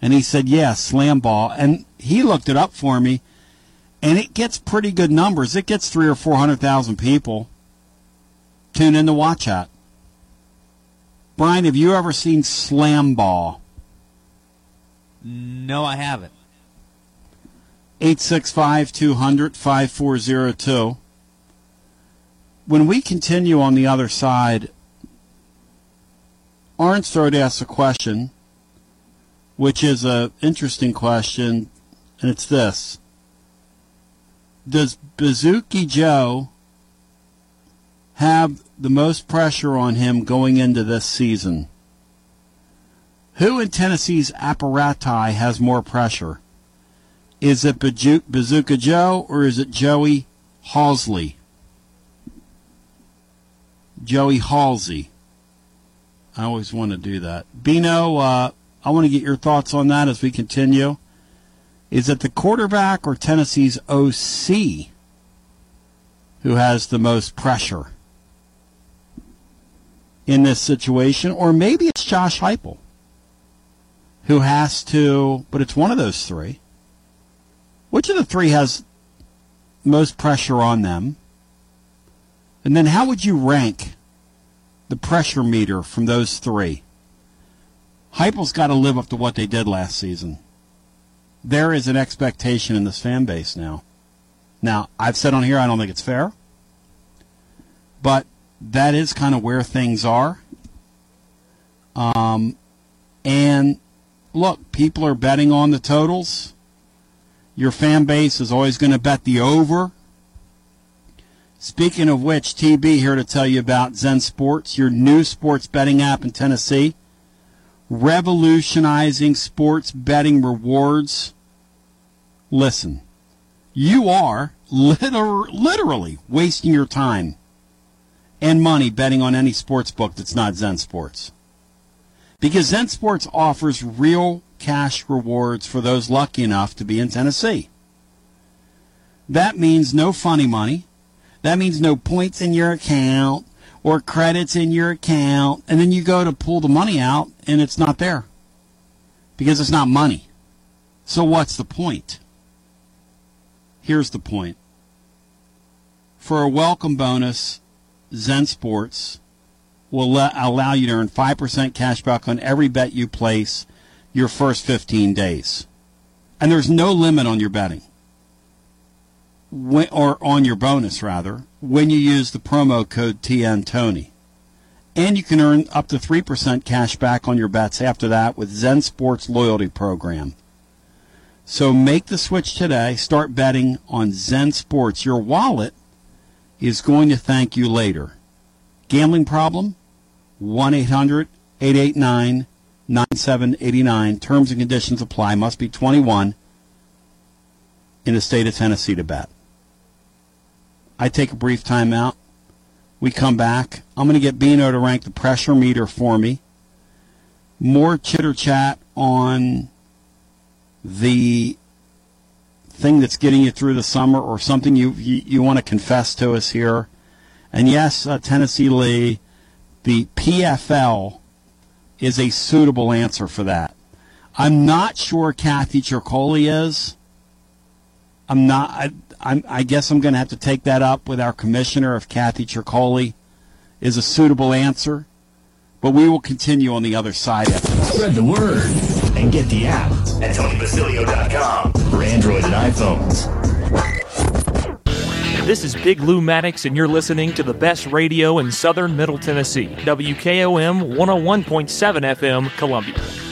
Speaker 1: And he said, Yeah, slam ball. And he looked it up for me, and it gets pretty good numbers. It gets three or four hundred thousand people tune in to watch that. Brian, have you ever seen slam ball?
Speaker 3: No, I haven't.
Speaker 1: 865 200 5402. When we continue on the other side, Arnstrode asks a question, which is an interesting question, and it's this Does Bazooka Joe have the most pressure on him going into this season? Who in Tennessee's apparati has more pressure? Is it Bazoo- Bazooka Joe or is it Joey Halsley? Joey Halzle. I always want to do that. Bino, uh, I want to get your thoughts on that as we continue. Is it the quarterback or Tennessee's OC who has the most pressure in this situation? Or maybe it's Josh Heupel who has to, but it's one of those three. Which of the three has most pressure on them? And then how would you rank the pressure meter from those three? Heupel's got to live up to what they did last season. There is an expectation in this fan base now. Now, I've said on here I don't think it's fair, but that is kind of where things are. Um, and look, people are betting on the totals. Your fan base is always going to bet the over. Speaking of which, TB here to tell you about Zen Sports, your new sports betting app in Tennessee, revolutionizing sports betting rewards. Listen, you are liter- literally wasting your time and money betting on any sports book that's not Zen Sports. Because Zen Sports offers real cash rewards for those lucky enough to be in Tennessee. That means no funny money. That means no points in your account or credits in your account. And then you go to pull the money out and it's not there because it's not money. So what's the point? Here's the point. For a welcome bonus, Zen Sports will allow you to earn 5% cash back on every bet you place your first 15 days. And there's no limit on your betting. When, or on your bonus, rather, when you use the promo code TN Tony. And you can earn up to 3% cash back on your bets after that with Zen Sports Loyalty Program. So make the switch today. Start betting on Zen Sports. Your wallet is going to thank you later. Gambling problem? 1 800 889 9789. Terms and conditions apply. Must be 21 in the state of Tennessee to bet. I take a brief time out. We come back. I'm going to get Bino to rank the pressure meter for me. More chitter chat on the thing that's getting you through the summer or something you, you, you want to confess to us here. And yes, uh, Tennessee Lee, the PFL is a suitable answer for that. I'm not sure Kathy Troccoli is. I'm not. I, I'm, I guess I'm going to have to take that up with our commissioner if Kathy Troccoli is a suitable answer. But we will continue on the other side after this.
Speaker 4: Spread the word and get the app at TonyBasilio.com for Android and iPhones.
Speaker 18: This is Big Lou Maddox, and you're listening to the best radio in southern Middle Tennessee, WKOM 101.7 FM, Columbia.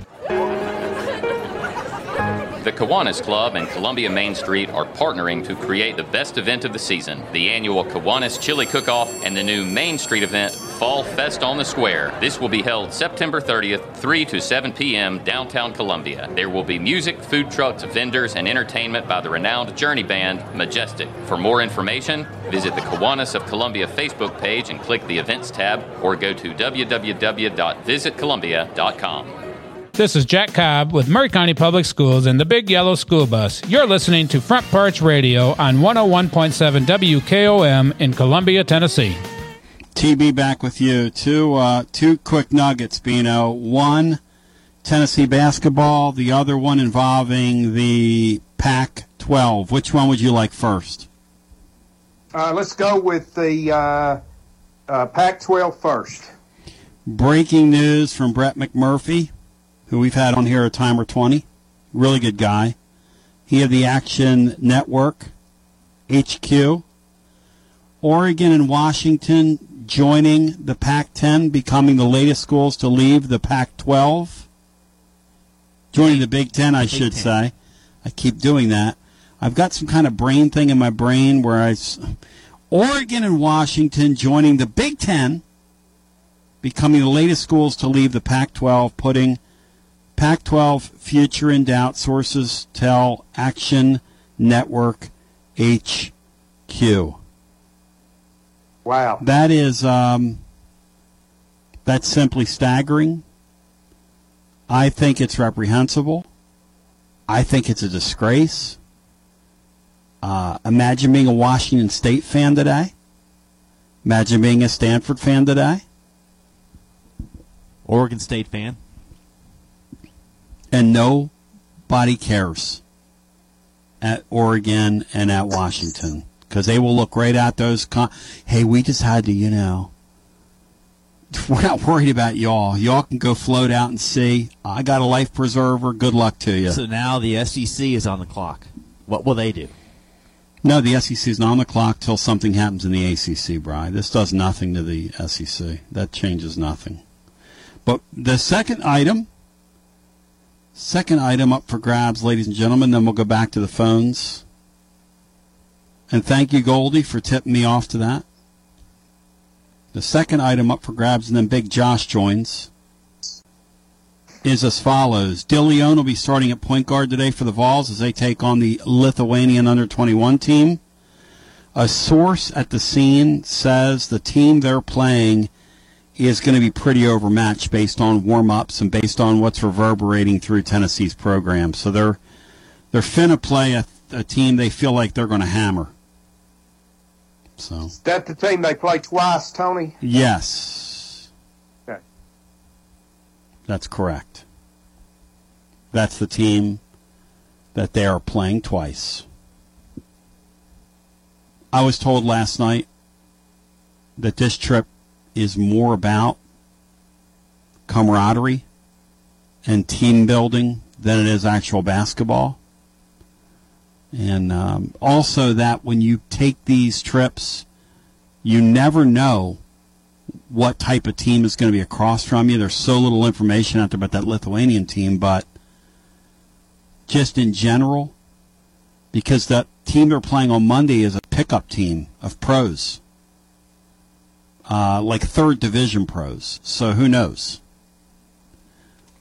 Speaker 19: The Kiwanis Club and Columbia Main Street are partnering to create the best event of the season the annual Kiwanis Chili Cook Off and the new Main Street event, Fall Fest on the Square. This will be held September 30th, 3 to 7 p.m., downtown Columbia. There will be music, food trucks, vendors, and entertainment by the renowned Journey Band, Majestic. For more information, visit the Kiwanis of Columbia Facebook page and click the Events tab or go to www.visitcolumbia.com.
Speaker 20: This is Jack Cobb with Maury County Public Schools and the Big Yellow School Bus. You're listening to Front Porch Radio on 101.7 WKOM in Columbia, Tennessee.
Speaker 1: TB back with you. Two uh, two quick nuggets, Bino. One, Tennessee basketball. The other one involving the Pac-12. Which one would you like first?
Speaker 2: Uh, let's go with the uh, uh, Pac-12 first.
Speaker 1: Breaking news from Brett McMurphy, who we've had on here a time or twenty. really good guy. He had the Action Network, HQ. Oregon and Washington joining the Pac 10, becoming the latest schools to leave the Pac 12. Joining the Big Ten, I should say. I keep doing that. I've got some kind of brain thing in my brain where I. Oregon and Washington joining the Big Ten, becoming the latest schools to leave the Pac 12, putting Pac 12 future in doubt. Sources tell Action Network HQ.
Speaker 2: Wow.
Speaker 1: That is um, that's simply staggering. I think it's reprehensible. I think it's a disgrace. Uh, imagine being a Washington State fan today. Imagine being a Stanford fan today.
Speaker 3: Oregon State fan.
Speaker 1: And nobody cares at Oregon and at Washington because they will look right at those. Con- hey, we just had to, you know, we're not worried about y'all. Y'all can go float out and see. I got a life preserver. Good luck to you.
Speaker 3: So now the SEC is on the clock. What will they do?
Speaker 1: No, the SEC is not on the clock till something happens in the ACC, Brian. This does nothing to the SEC. That changes nothing. But the second item, second item up for grabs, ladies and gentlemen, then we'll go back to the phones. And thank you, Goldie, for tipping me off to that. The second item up for grabs, and then Big Josh joins, is as follows. DeLeon will be starting at point guard today for the Vols as they take on the Lithuanian under 21 team. A source at the scene says the team they're playing is going to be pretty overmatched based on warm ups and based on what's reverberating through Tennessee's program. So they're they're finna play a, a team they feel like they're going to hammer. So
Speaker 2: Is that the team they play twice, Tony?
Speaker 1: yes,
Speaker 2: Okay.
Speaker 1: that's correct. That's the team that they are playing twice. I was told last night that this trip is more about camaraderie and team building than it is actual basketball. And um, also that when you take these trips, you never know what type of team is going to be across from you. There's so little information out there about that Lithuanian team, but just in general, because that team they're playing on Monday is a pickup team of pros, uh, like third division pros. So who knows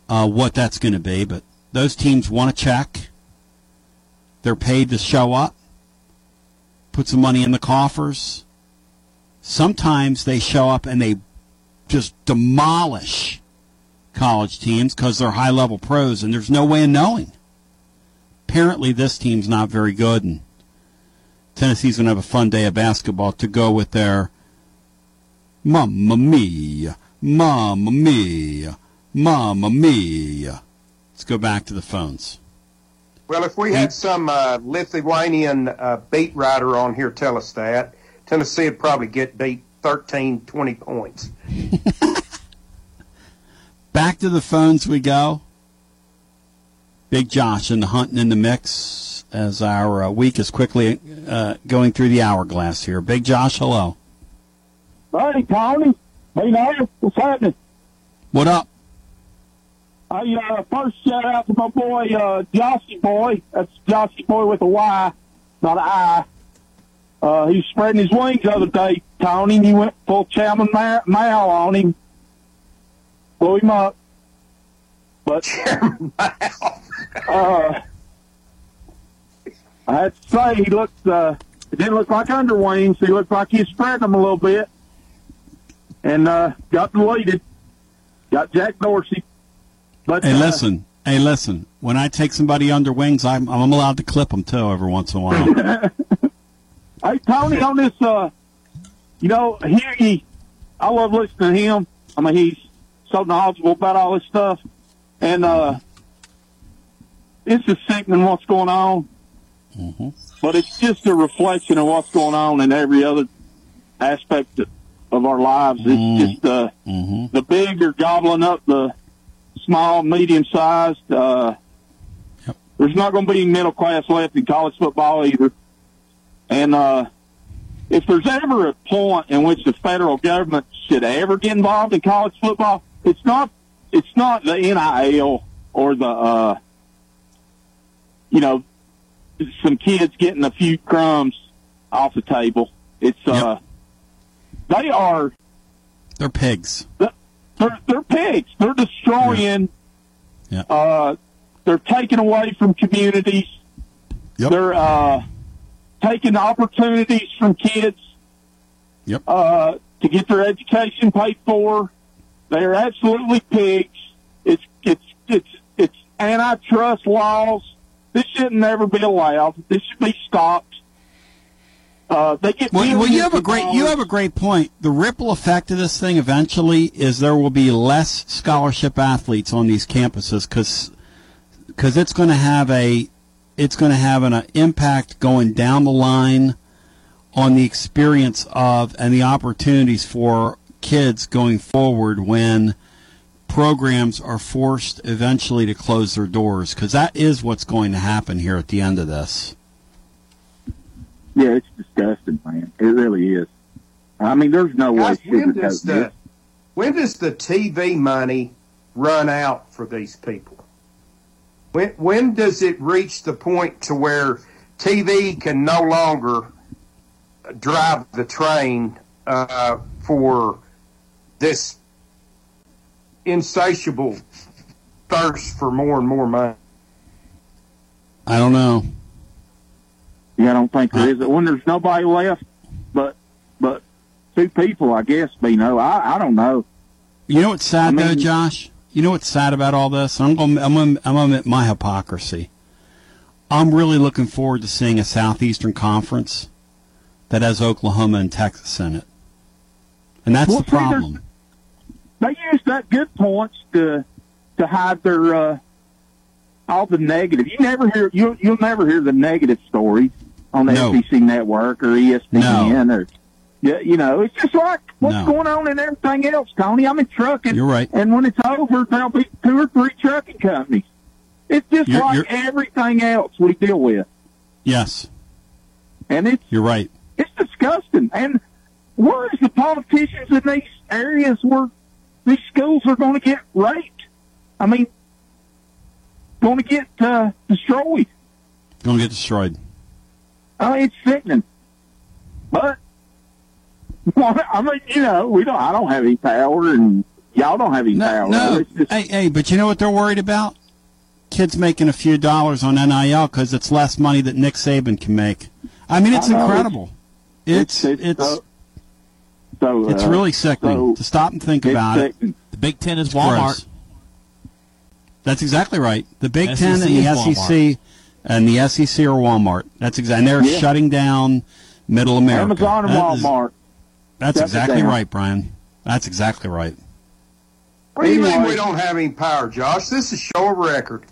Speaker 1: uh, what that's going to be? But those teams want to check. They're paid to show up, put some money in the coffers. Sometimes they show up and they just demolish college teams because they're high level pros, and there's no way of knowing. Apparently, this team's not very good, and Tennessee's going to have a fun day of basketball to go with their Mamma Mia, Mamma Mia, Mamma Mia. Let's go back to the phones.
Speaker 2: Well, if we had some uh, Lithuanian uh, beat writer on here tell us that, Tennessee would probably get beat 13, 20 points.
Speaker 1: Back to the phones we go. Big Josh and the hunting in the mix as our uh, week is quickly uh, going through the hourglass here. Big Josh, hello.
Speaker 15: Hey, Tony. Hey, now, what's happening?
Speaker 1: What up?
Speaker 15: Hey, uh, first shout out to my boy, uh, Joshy Boy. That's Joshy Boy with a Y, not an I. Uh, he was spreading his wings the other day, Tony, and he went full Chairman Mao Mao on him. Blew him up. But, uh, I have to say, he looked, uh, it didn't look like underwings. He looked like he was spreading them a little bit. And, uh, got deleted. Got Jack Dorsey. But,
Speaker 1: Hey,
Speaker 15: uh,
Speaker 1: listen. Hey, listen. When I take somebody under wings, I'm, I'm allowed to clip them too every once in a while.
Speaker 15: Hey, Tony, on this, uh, you know, Hughie, I love listening to him. I mean, he's so knowledgeable about all this stuff. And, uh, it's just sickening what's going on. But it's just a reflection of what's going on in every other aspect of- of our lives. It's just, uh, the big are gobbling up the small, medium sized, uh, there's not going to be any middle class left in college football either. And uh, if there's ever a point in which the federal government should ever get involved in college football, it's not it's not the NIL or the uh, you know some kids getting a few crumbs off the table. It's uh, they are
Speaker 1: They're pigs.
Speaker 15: they're they're pigs. They're destroying.
Speaker 1: Yeah.
Speaker 15: Uh, they're taking away from communities. Yep. They're uh, taking opportunities from kids.
Speaker 1: Yep.
Speaker 15: Uh, to get their education paid for. They are absolutely pigs. It's it's it's it's antitrust laws. This should never be allowed. This should be stopped. Uh, they get
Speaker 1: Well, well, you have a great you have a great point. The ripple effect of this thing eventually is there will be less scholarship athletes on these campuses because it's going to have a it's going to have an uh, impact going down the line on the experience of and the opportunities for kids going forward when programs are forced eventually to close their doors because that is what's going to happen here at the end of this.
Speaker 15: Yeah, it's disgusting, man. It really is. I mean, there's no way
Speaker 2: Guys, when
Speaker 15: sugarcoating
Speaker 2: does
Speaker 15: this.
Speaker 2: the when does the TV money run out for these people? When when does it reach the point to where TV can no longer drive the train uh, for this insatiable thirst for more and more money?
Speaker 1: I don't know.
Speaker 15: Yeah, I don't think there is. When there's nobody left, but but two people, I guess. You know, I I don't know.
Speaker 1: You know what's sad
Speaker 15: I
Speaker 1: though, Josh? You know what's sad about all this? I'm going. I'm going. I'm going to admit my hypocrisy. I'm really looking forward to seeing a Southeastern Conference that has Oklahoma and Texas in it, and that's
Speaker 15: Well,
Speaker 1: the problem.
Speaker 15: They use that good points to to hide their uh, all the negative. You never hear you you'll never hear the negative stories on the
Speaker 1: No.
Speaker 15: SEC network or ESPN or yeah, you know, it's just like what's
Speaker 1: No.
Speaker 15: going on in everything else, Tony. I'm in trucking.
Speaker 1: You're right.
Speaker 15: And when it's over, there'll be two or three trucking companies. It's just
Speaker 1: You're-
Speaker 15: like
Speaker 1: you're-
Speaker 15: everything else we deal with,
Speaker 1: Yes,
Speaker 15: and it's
Speaker 1: you're right.
Speaker 15: it's disgusting. And where is the politicians in these areas where these schools are going to get raped? I mean, going to get uh, destroyed.
Speaker 1: Going to get destroyed.
Speaker 15: I mean, it's sickening. But well, I mean, you know, we don't. I don't have any power, and y'all don't have any power.
Speaker 1: No,
Speaker 15: It's just-
Speaker 1: hey, hey, but you know what they're worried about? Kids making a few dollars on NIL because it's less money that Nick Saban can make. I mean, it's
Speaker 15: I
Speaker 1: incredible. It's it's it's,
Speaker 15: so, so,
Speaker 1: it's
Speaker 15: uh,
Speaker 1: really sickening
Speaker 15: so
Speaker 1: to stop and think
Speaker 15: it's
Speaker 1: about it.
Speaker 3: The Big Ten is
Speaker 1: It's
Speaker 3: Walmart.
Speaker 1: gross. That's exactly right. The Big
Speaker 3: SEC
Speaker 1: Ten and the
Speaker 3: is
Speaker 1: SEC and the SEC or Walmart. That's exactly. And they're
Speaker 15: Yeah.
Speaker 1: shutting down Middle America.
Speaker 15: Amazon and
Speaker 1: That is-
Speaker 15: Walmart.
Speaker 1: that's
Speaker 15: Shut
Speaker 1: exactly right, Brian. That's exactly right.
Speaker 2: What do you mean we don't have any power, Josh? This is show a record.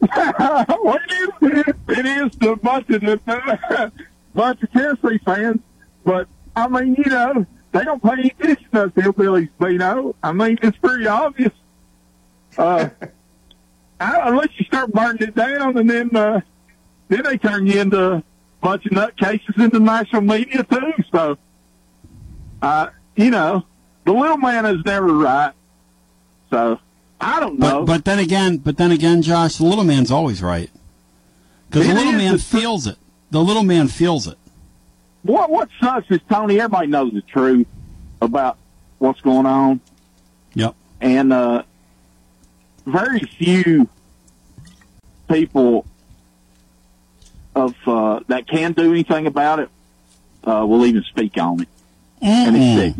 Speaker 15: what it is, it is to a bunch of the, bunch of Tennessee fans, but I mean, you know, they don't pay any attention to us hillbillies, know, I mean, it's pretty obvious. Uh, I- unless you start burning it down, and then uh, then they turn you into a bunch of nutcases in the national media too. So, uh, you know, the little man is never right. So, I don't know.
Speaker 1: But but then again, but then again, Josh, the little man's always right because the little man feels it. The little man feels it.
Speaker 15: What what sucks is Tony. Everybody knows the truth about what's going on,
Speaker 1: Yep.
Speaker 15: and uh, very few people of uh, that can do anything about it uh, will even speak on it, and it's.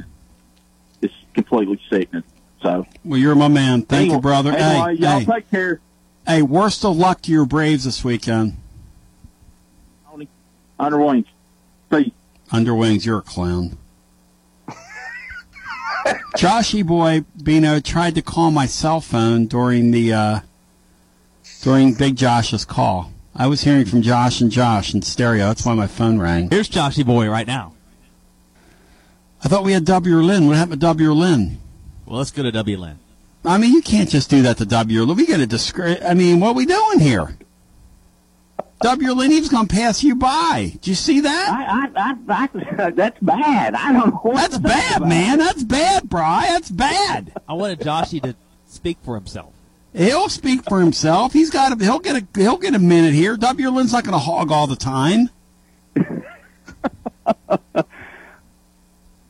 Speaker 15: It's completely sickening. So,
Speaker 1: Well, you're my man. Thank
Speaker 15: anyway,
Speaker 1: you, brother.
Speaker 15: Anyway,
Speaker 1: hey,
Speaker 15: y'all
Speaker 1: hey,
Speaker 15: take care.
Speaker 1: hey, worst of luck to your Braves this weekend.
Speaker 15: Tony, under wings. See.
Speaker 1: Under wings, you're a clown. Joshy boy Bino tried to call my cell phone during the uh, during Big Josh's call. I was hearing from Josh and Josh in stereo. That's why my phone rang.
Speaker 3: Here's Joshy Boy right now.
Speaker 1: I thought we had W. or Lynn. What happened to W. or Lynn?
Speaker 3: Well, let's go to W. Lynn.
Speaker 1: I mean, you can't just do that to W. Lynn. We got to discredit. I mean, what are we doing here? W. Lynn, he going to pass you by. Did you see that?
Speaker 16: I, I, I, I, that's bad. I don't know.
Speaker 1: That's bad, man. That's bad, Bry. That's bad.
Speaker 3: I wanted Joshy to speak for himself.
Speaker 1: He'll speak for himself. He's got a, he'll get a he'll get a minute here. W. Lynn's not going to hog all the time.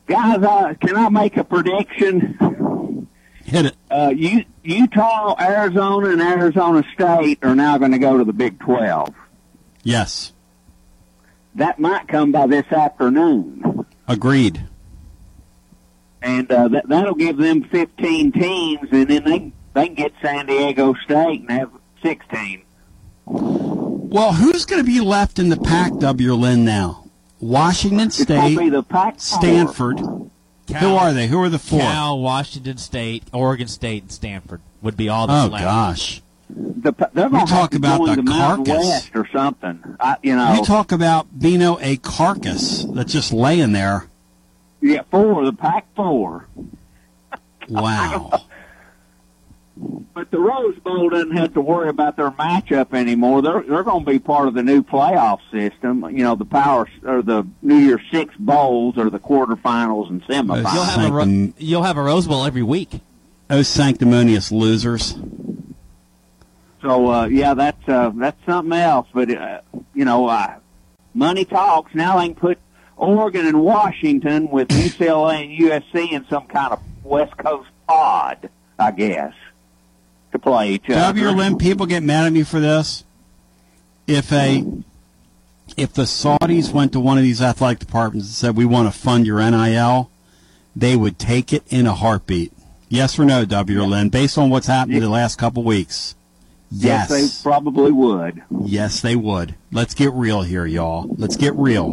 Speaker 16: Guys, uh, can I make a prediction?
Speaker 1: Hit it.
Speaker 16: Uh, U- Utah, Arizona, and Arizona State are now going to go to the Big 12.
Speaker 1: Yes.
Speaker 16: That might come by this afternoon.
Speaker 1: Agreed.
Speaker 16: And uh, that, that'll give them 15 teams, and then they, they can get San Diego State and have 16.
Speaker 1: Well, who's going to be left in the pack, W. Lynn, now? Washington State,
Speaker 16: to be the Pac
Speaker 1: Stanford. Who are they? Who are the four?
Speaker 3: Cal, Washington State, Oregon State, and Stanford would be all that's
Speaker 1: Oh
Speaker 3: left.
Speaker 1: gosh.
Speaker 16: The, they're going to
Speaker 1: talk about
Speaker 16: join
Speaker 1: the
Speaker 16: the
Speaker 1: carcass.
Speaker 16: West or something. I, you know,
Speaker 1: You talk about Bino a carcass that's just laying there.
Speaker 16: yeah, four, the pack four.
Speaker 1: Wow.
Speaker 16: But the Rose Bowl doesn't have to worry about their matchup anymore. They're they're going to be part of the new playoff system. You know, the power or the New Year's Six bowls or the quarterfinals and semifinals.
Speaker 3: You'll have, a, you'll have a Rose Bowl every week.
Speaker 1: Those sanctimonious losers.
Speaker 16: So uh, yeah, that's uh, that's something else. But uh, you know, uh, money talks. Now they can put Oregon and Washington with UCLA and USC in some kind of West Coast pod, I guess, to play each other.
Speaker 1: W. Lynn, people get mad at me for this. If a if the Saudis went to one of these athletic departments and said we want to fund your NIL, they would take it in a heartbeat. Yes or no, W. Lynn, based on what's happened in the last couple weeks. Yes.
Speaker 16: they probably would.
Speaker 1: Yes, they would. Let's get real here, y'all. Let's get real.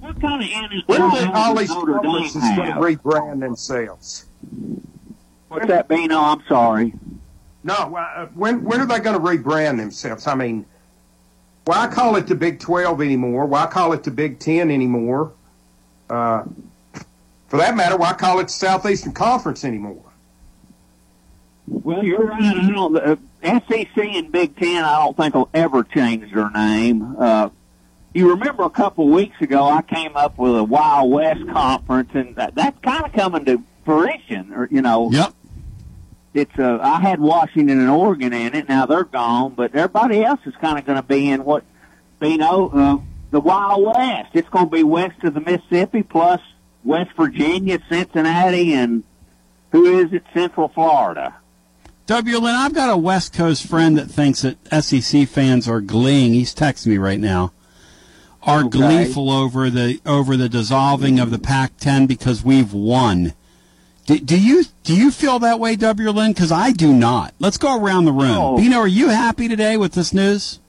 Speaker 16: What kind of NFL
Speaker 2: When are they, all these
Speaker 16: Notre Dame
Speaker 2: going to
Speaker 16: have?
Speaker 2: rebrand themselves?
Speaker 16: What's that, Bino? I'm sorry.
Speaker 2: No, uh, when when are they going to rebrand themselves? I mean, why call it the Big Twelve anymore? Why call it the Big Ten anymore? Uh, for that matter, why call it the Southeastern Conference anymore?
Speaker 16: Well, you're right. I don't. The uh, SEC and Big Ten, I don't think will ever change their name. Uh, you remember a couple of weeks ago, I came up with a Wild West conference, and that, that's kind of coming to fruition. Or you know,
Speaker 1: Yep.
Speaker 16: it's uh, I had Washington and Oregon in it. Now they're gone, but everybody else is kind of going to be in what you know uh, the Wild West. It's going to be west of the Mississippi plus West Virginia, Cincinnati, and who is it? Central Florida.
Speaker 1: W. Lynn, I've got a West Coast friend that thinks that SEC fans are gleeing. He's texting me right now. Are
Speaker 16: Okay.
Speaker 1: gleeful over the over the dissolving of the Pac-10 because we've won. Do, do you do you feel that way, W. Lynn? Because I do not. Let's go around the room.
Speaker 2: No.
Speaker 1: Bino, are you happy today with this news?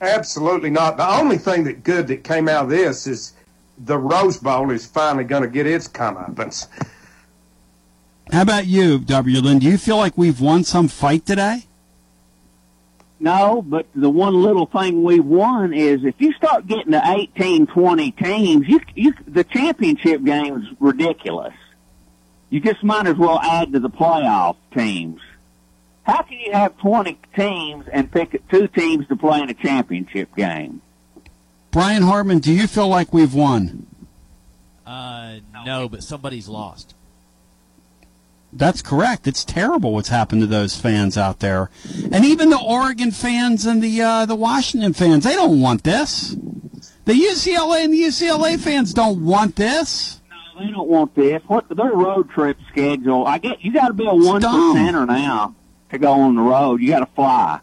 Speaker 2: Absolutely not. The only thing that good that came out of this is the Rose Bowl is finally going to get its comeuppance.
Speaker 1: How about you, W. Lynn? Do you feel like we've won some fight today?
Speaker 16: No, but the one little thing we've won is if you start getting to 18, 20 teams, you, you, the championship game is ridiculous. You just might as well add to the playoff teams. How can you have 20 teams and pick two teams to play in a championship game?
Speaker 1: Brian Hartman, do you feel like we've won?
Speaker 3: Uh, no, but somebody's lost.
Speaker 1: That's correct. It's terrible what's happened to those fans out there, and even the Oregon fans and the uh, the Washington fans. They don't want this. The UCLA and the UCLA fans don't want this.
Speaker 16: No, they don't want this. What their road trip schedule? I get you got to be a one percenter now to go on the road. You got to fly.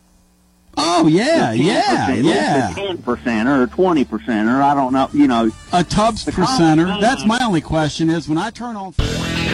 Speaker 1: Oh yeah, yeah, yeah.
Speaker 16: Ten percenter or twenty percenter. I don't know. You know,
Speaker 1: A Tubbs percenter. That's my only question. Is when I turn on.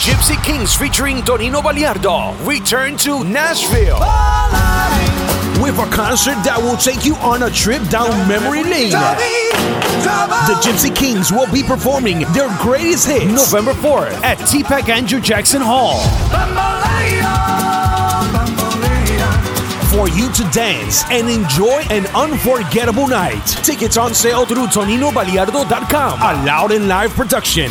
Speaker 5: Gypsy Kings featuring Tonino Baliardo return to Nashville with a concert that will take you on a trip down memory lane. The Gypsy Kings will be performing their greatest hits November 4th at TPAC Andrew Jackson Hall. For you to dance and enjoy an unforgettable night. Tickets on sale through ToninoBaliardo.com. A loud and live production.